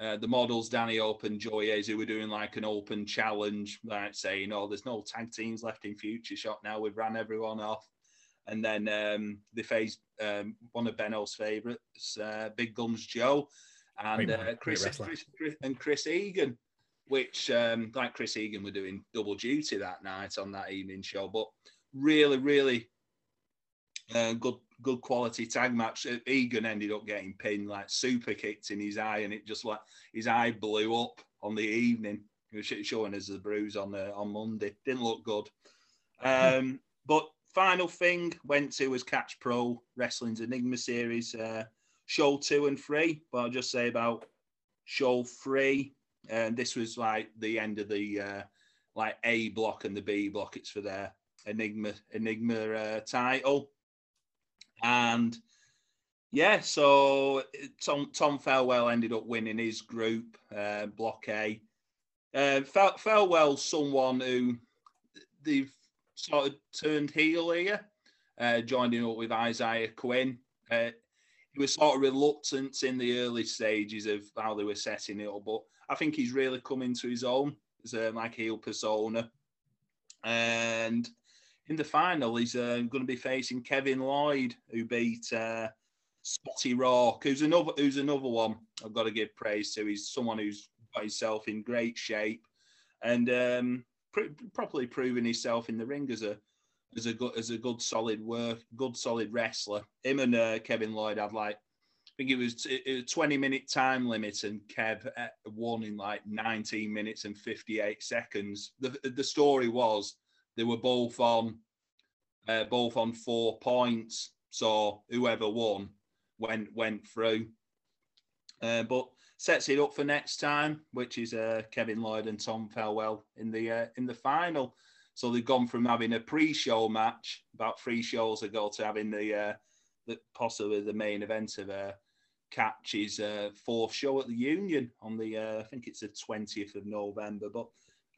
S2: uh, the models Danny Open, Joyes, who were doing like an open challenge, like saying, "Oh, there's no tag teams left in Future Shock now. We've ran everyone off." And then um, they faced um, one of Benno's favourites, uh, Big Guns Joe, and uh, Chris, Chris, Chris, and Chris Egan, which um, like Chris Egan were doing double duty that night on that evening show. But really, really uh, good good quality tag match. Uh, Egan ended up getting pinned, like super kicked in his eye, and it just like his eye blew up on the evening. It was showing us the bruise on uh, on Monday. Didn't look good. Um, but final thing went to was Catch Pro Wrestling's Enigma series, uh, show two and three. But I'll just say about show three, and this was like the end of the uh, like A block and the B block. It's for their Enigma Enigma uh, title. And yeah, so Tom Tom Farewell ended up winning his group, uh, Block A. Uh, someone who they've sort of turned heel here, uh, joining up with Isaiah Quinn. Uh, he was sort of reluctant in the early stages of how they were setting it up, but I think he's really come into his own as a like heel persona. And in the final, he's uh, going to be facing Kevin Lloyd, who beat uh, Spotty Rock, who's another who's another one I've got to give praise to. He's someone who's got himself in great shape and um, pr- properly proven himself in the ring as a as a good as a good solid work, good solid wrestler. Him and uh, Kevin Lloyd had like I think it was a 20 minute time limit, and Kev uh, won in like 19 minutes and 58 seconds. The the story was they were both on uh, both on four points. So whoever won went went through. Uh, but sets it up for next time, which is uh, Kevin Lloyd and Tom Farewell in the uh, in the final. So they've gone from having a pre-show match about three shows ago to having the, uh, the possibly the main event of uh, Catch's uh, fourth show at the Union on the uh, I think it's the twentieth of November. But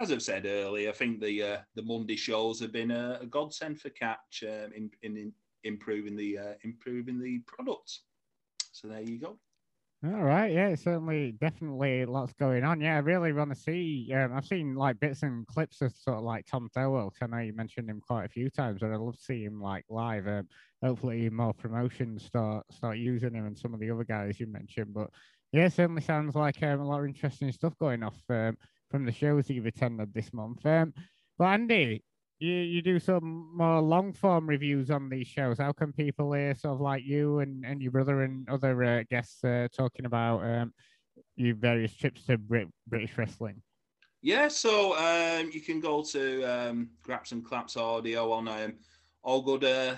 S2: as I've said earlier, I think the uh, the Monday shows have been a, a godsend for Catch um, in, in, in improving the uh, improving the product. So there you go.
S1: All right, yeah, certainly, definitely lots going on. Yeah, I really want to see. Um, I've seen like bits and clips of sort of like Tom Farewell. I know you mentioned him quite a few times, but I'd love to see him like live. Um, hopefully, more promotions start start using him and some of the other guys you mentioned. But yeah, certainly sounds like um, a lot of interesting stuff going off. Um, from the shows you've attended this month. Um, but Andy, you, you do some more long form reviews on these shows. How can people hear sort of like you and, and your brother and other uh, guests uh, talking about um, your various trips to Brit- British wrestling?
S2: Yeah, so um, you can go to um, Graps and Claps Audio on um, all good uh,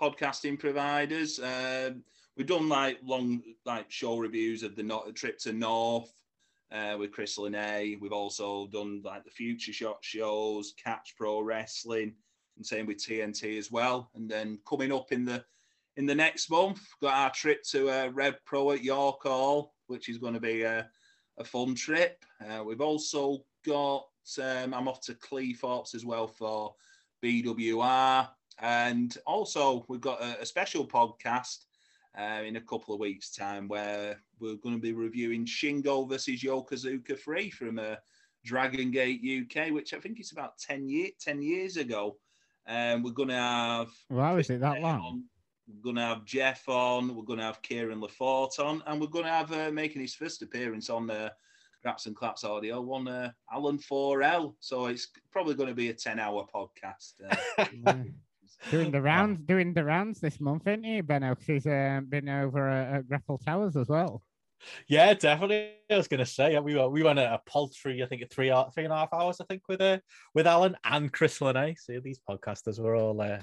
S2: podcasting providers. Um, we've done like long like show reviews of the not- trip to North uh, with Chris Linay. We've also done like the Future Shock shows, Catch Pro Wrestling, and same with TNT as well. And then coming up in the in the next month, got our trip to uh, Rev Pro at York Hall, which is going to be a, a fun trip. Uh, we've also got um, I'm off to Cleethorpes as well for BWR, and also we've got a, a special podcast uh, in a couple of weeks' time where we're going to be reviewing Shingo versus Yokosuka Free from uh, Dragon Gate UK, which I think is about 10, year, 10 years ago. And um, we're going to have.
S1: Wow, is it that long?
S2: On. We're going to have Jeff on. We're going to have Kieran Lafort on. And we're going to have uh, making his first appearance on the uh, Graps and Claps audio one, uh, Alan 4L. So it's probably going to be a 10 hour podcast. Uh,
S1: doing the rounds, doing the rounds this month, isn't he, Benno? Because he's uh, been over at, at Grapple Towers as well.
S3: Yeah, definitely. I was gonna say we were we went a paltry, I think three three and a half hours, I think, with uh, with Alan and Chris Linay. See these podcasters were all uh,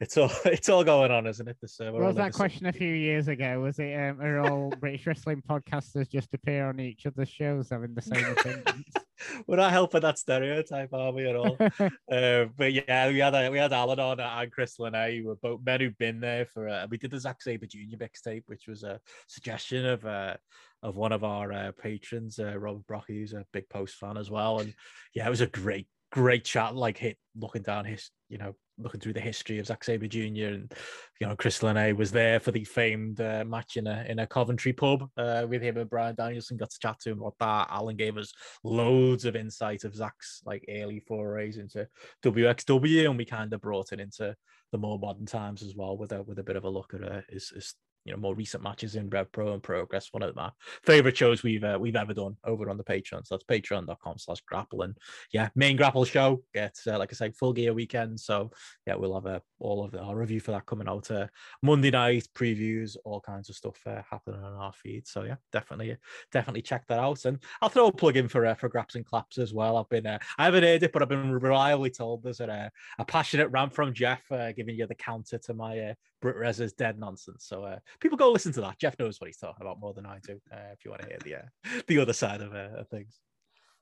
S3: it's all it's all going on, isn't it? This, uh,
S1: what was that question a few years ago? Was it um, are all British wrestling podcasters just appear on each other's shows having the same opinions?
S3: we're not helping that stereotype, are we at all? uh, but yeah, we had a, we had Alan on and Chris Linay. We were both men who've been there for. Uh, we did the Zack Sabre Junior mixtape, which was a suggestion of uh, of one of our uh, patrons, uh, Robert Brocky, who's a big post fan as well. And yeah, it was a great, great chat. Like hit looking down his, you know, looking through the history of Zack Sabre Jr. and you know Chris Linay was there for the famed uh, match in a in a Coventry pub uh, with him and Bryan Danielson. Got to chat to him about that. Alan gave us loads of insight of Zack's like early forays into WXW, and we kind of brought it into the more modern times as well with a with a bit of a look at uh, his, his you know more recent matches in Rev Pro and Progress. One of my favorite shows we've uh, we've ever done over on the Patreon. So that's patreon.com slash grapple. And yeah, main grapple show gets uh, like I say, full gear weekend. So yeah, we'll have uh, all of the, our review for that coming out uh, Monday night, previews, all kinds of stuff uh, happening on our feed. So yeah, definitely definitely check that out. And I'll throw a plug in for uh, for Graps and Claps as well. I've been uh, I haven't heard it, but I've been reliably told there's a, a passionate rant from Jeff uh, giving you the counter to my uh, BritWres's dead nonsense. So uh, people go listen to that. Jeff knows what he's talking about more than I do. Uh, if you want to hear the uh, the other side of, uh, of things.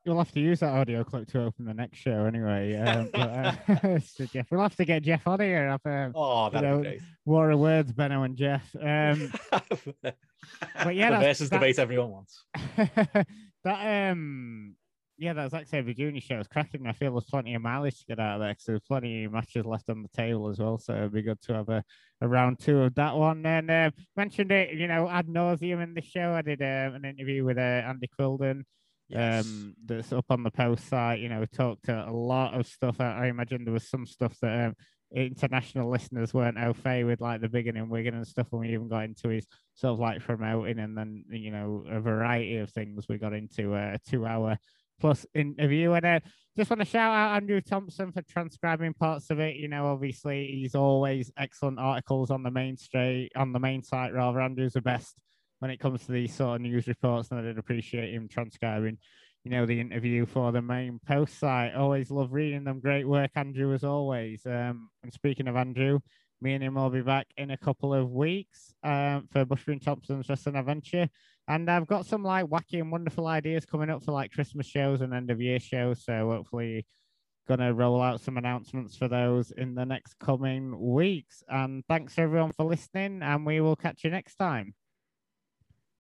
S1: You'll have to use that audio clip to open the next show anyway. Um, but, uh, so Jeff, we'll have to get Jeff on here. Have, um,
S3: oh, that
S1: you know, War of Words, Benno and Jeff. Um,
S3: but yeah, the versus debate everyone wants.
S1: that um, yeah, that was actually Sabre Junior show is cracking. I feel there's plenty of mileage to get out of there because there's plenty of matches left on the table as well. So it'd be good to have a, a round two of that one. And uh, mentioned it, you know, ad nauseum in the show. I did uh, an interview with uh, Andy Quildan. Yes. Um, that's up on the post site. You know, we talked a lot of stuff. I, I imagine there was some stuff that um, international listeners weren't au fait with, like the beginning Wigan and stuff. And we even got into his sort of like promoting, and then you know a variety of things. We got into a two-hour plus interview. And uh, just want to shout out Andrew Thompson for transcribing parts of it. You know, obviously he's always excellent articles on the main straight on the main site. Rather, Andrew's the best when it comes to these sort of news reports, and I did appreciate him transcribing. You know, the interview for the main post site. Always love reading them. Great work, Andrew, as always. Um, and speaking of Andrew, me and him will be back in a couple of weeks um, for Bushby and Thompson's Wrestling Adventure. And I've got some like wacky and wonderful ideas coming up for like Christmas shows and end of year shows. So hopefully gonna roll out some announcements for those in the next coming weeks. And thanks everyone for listening, and we will catch you next time.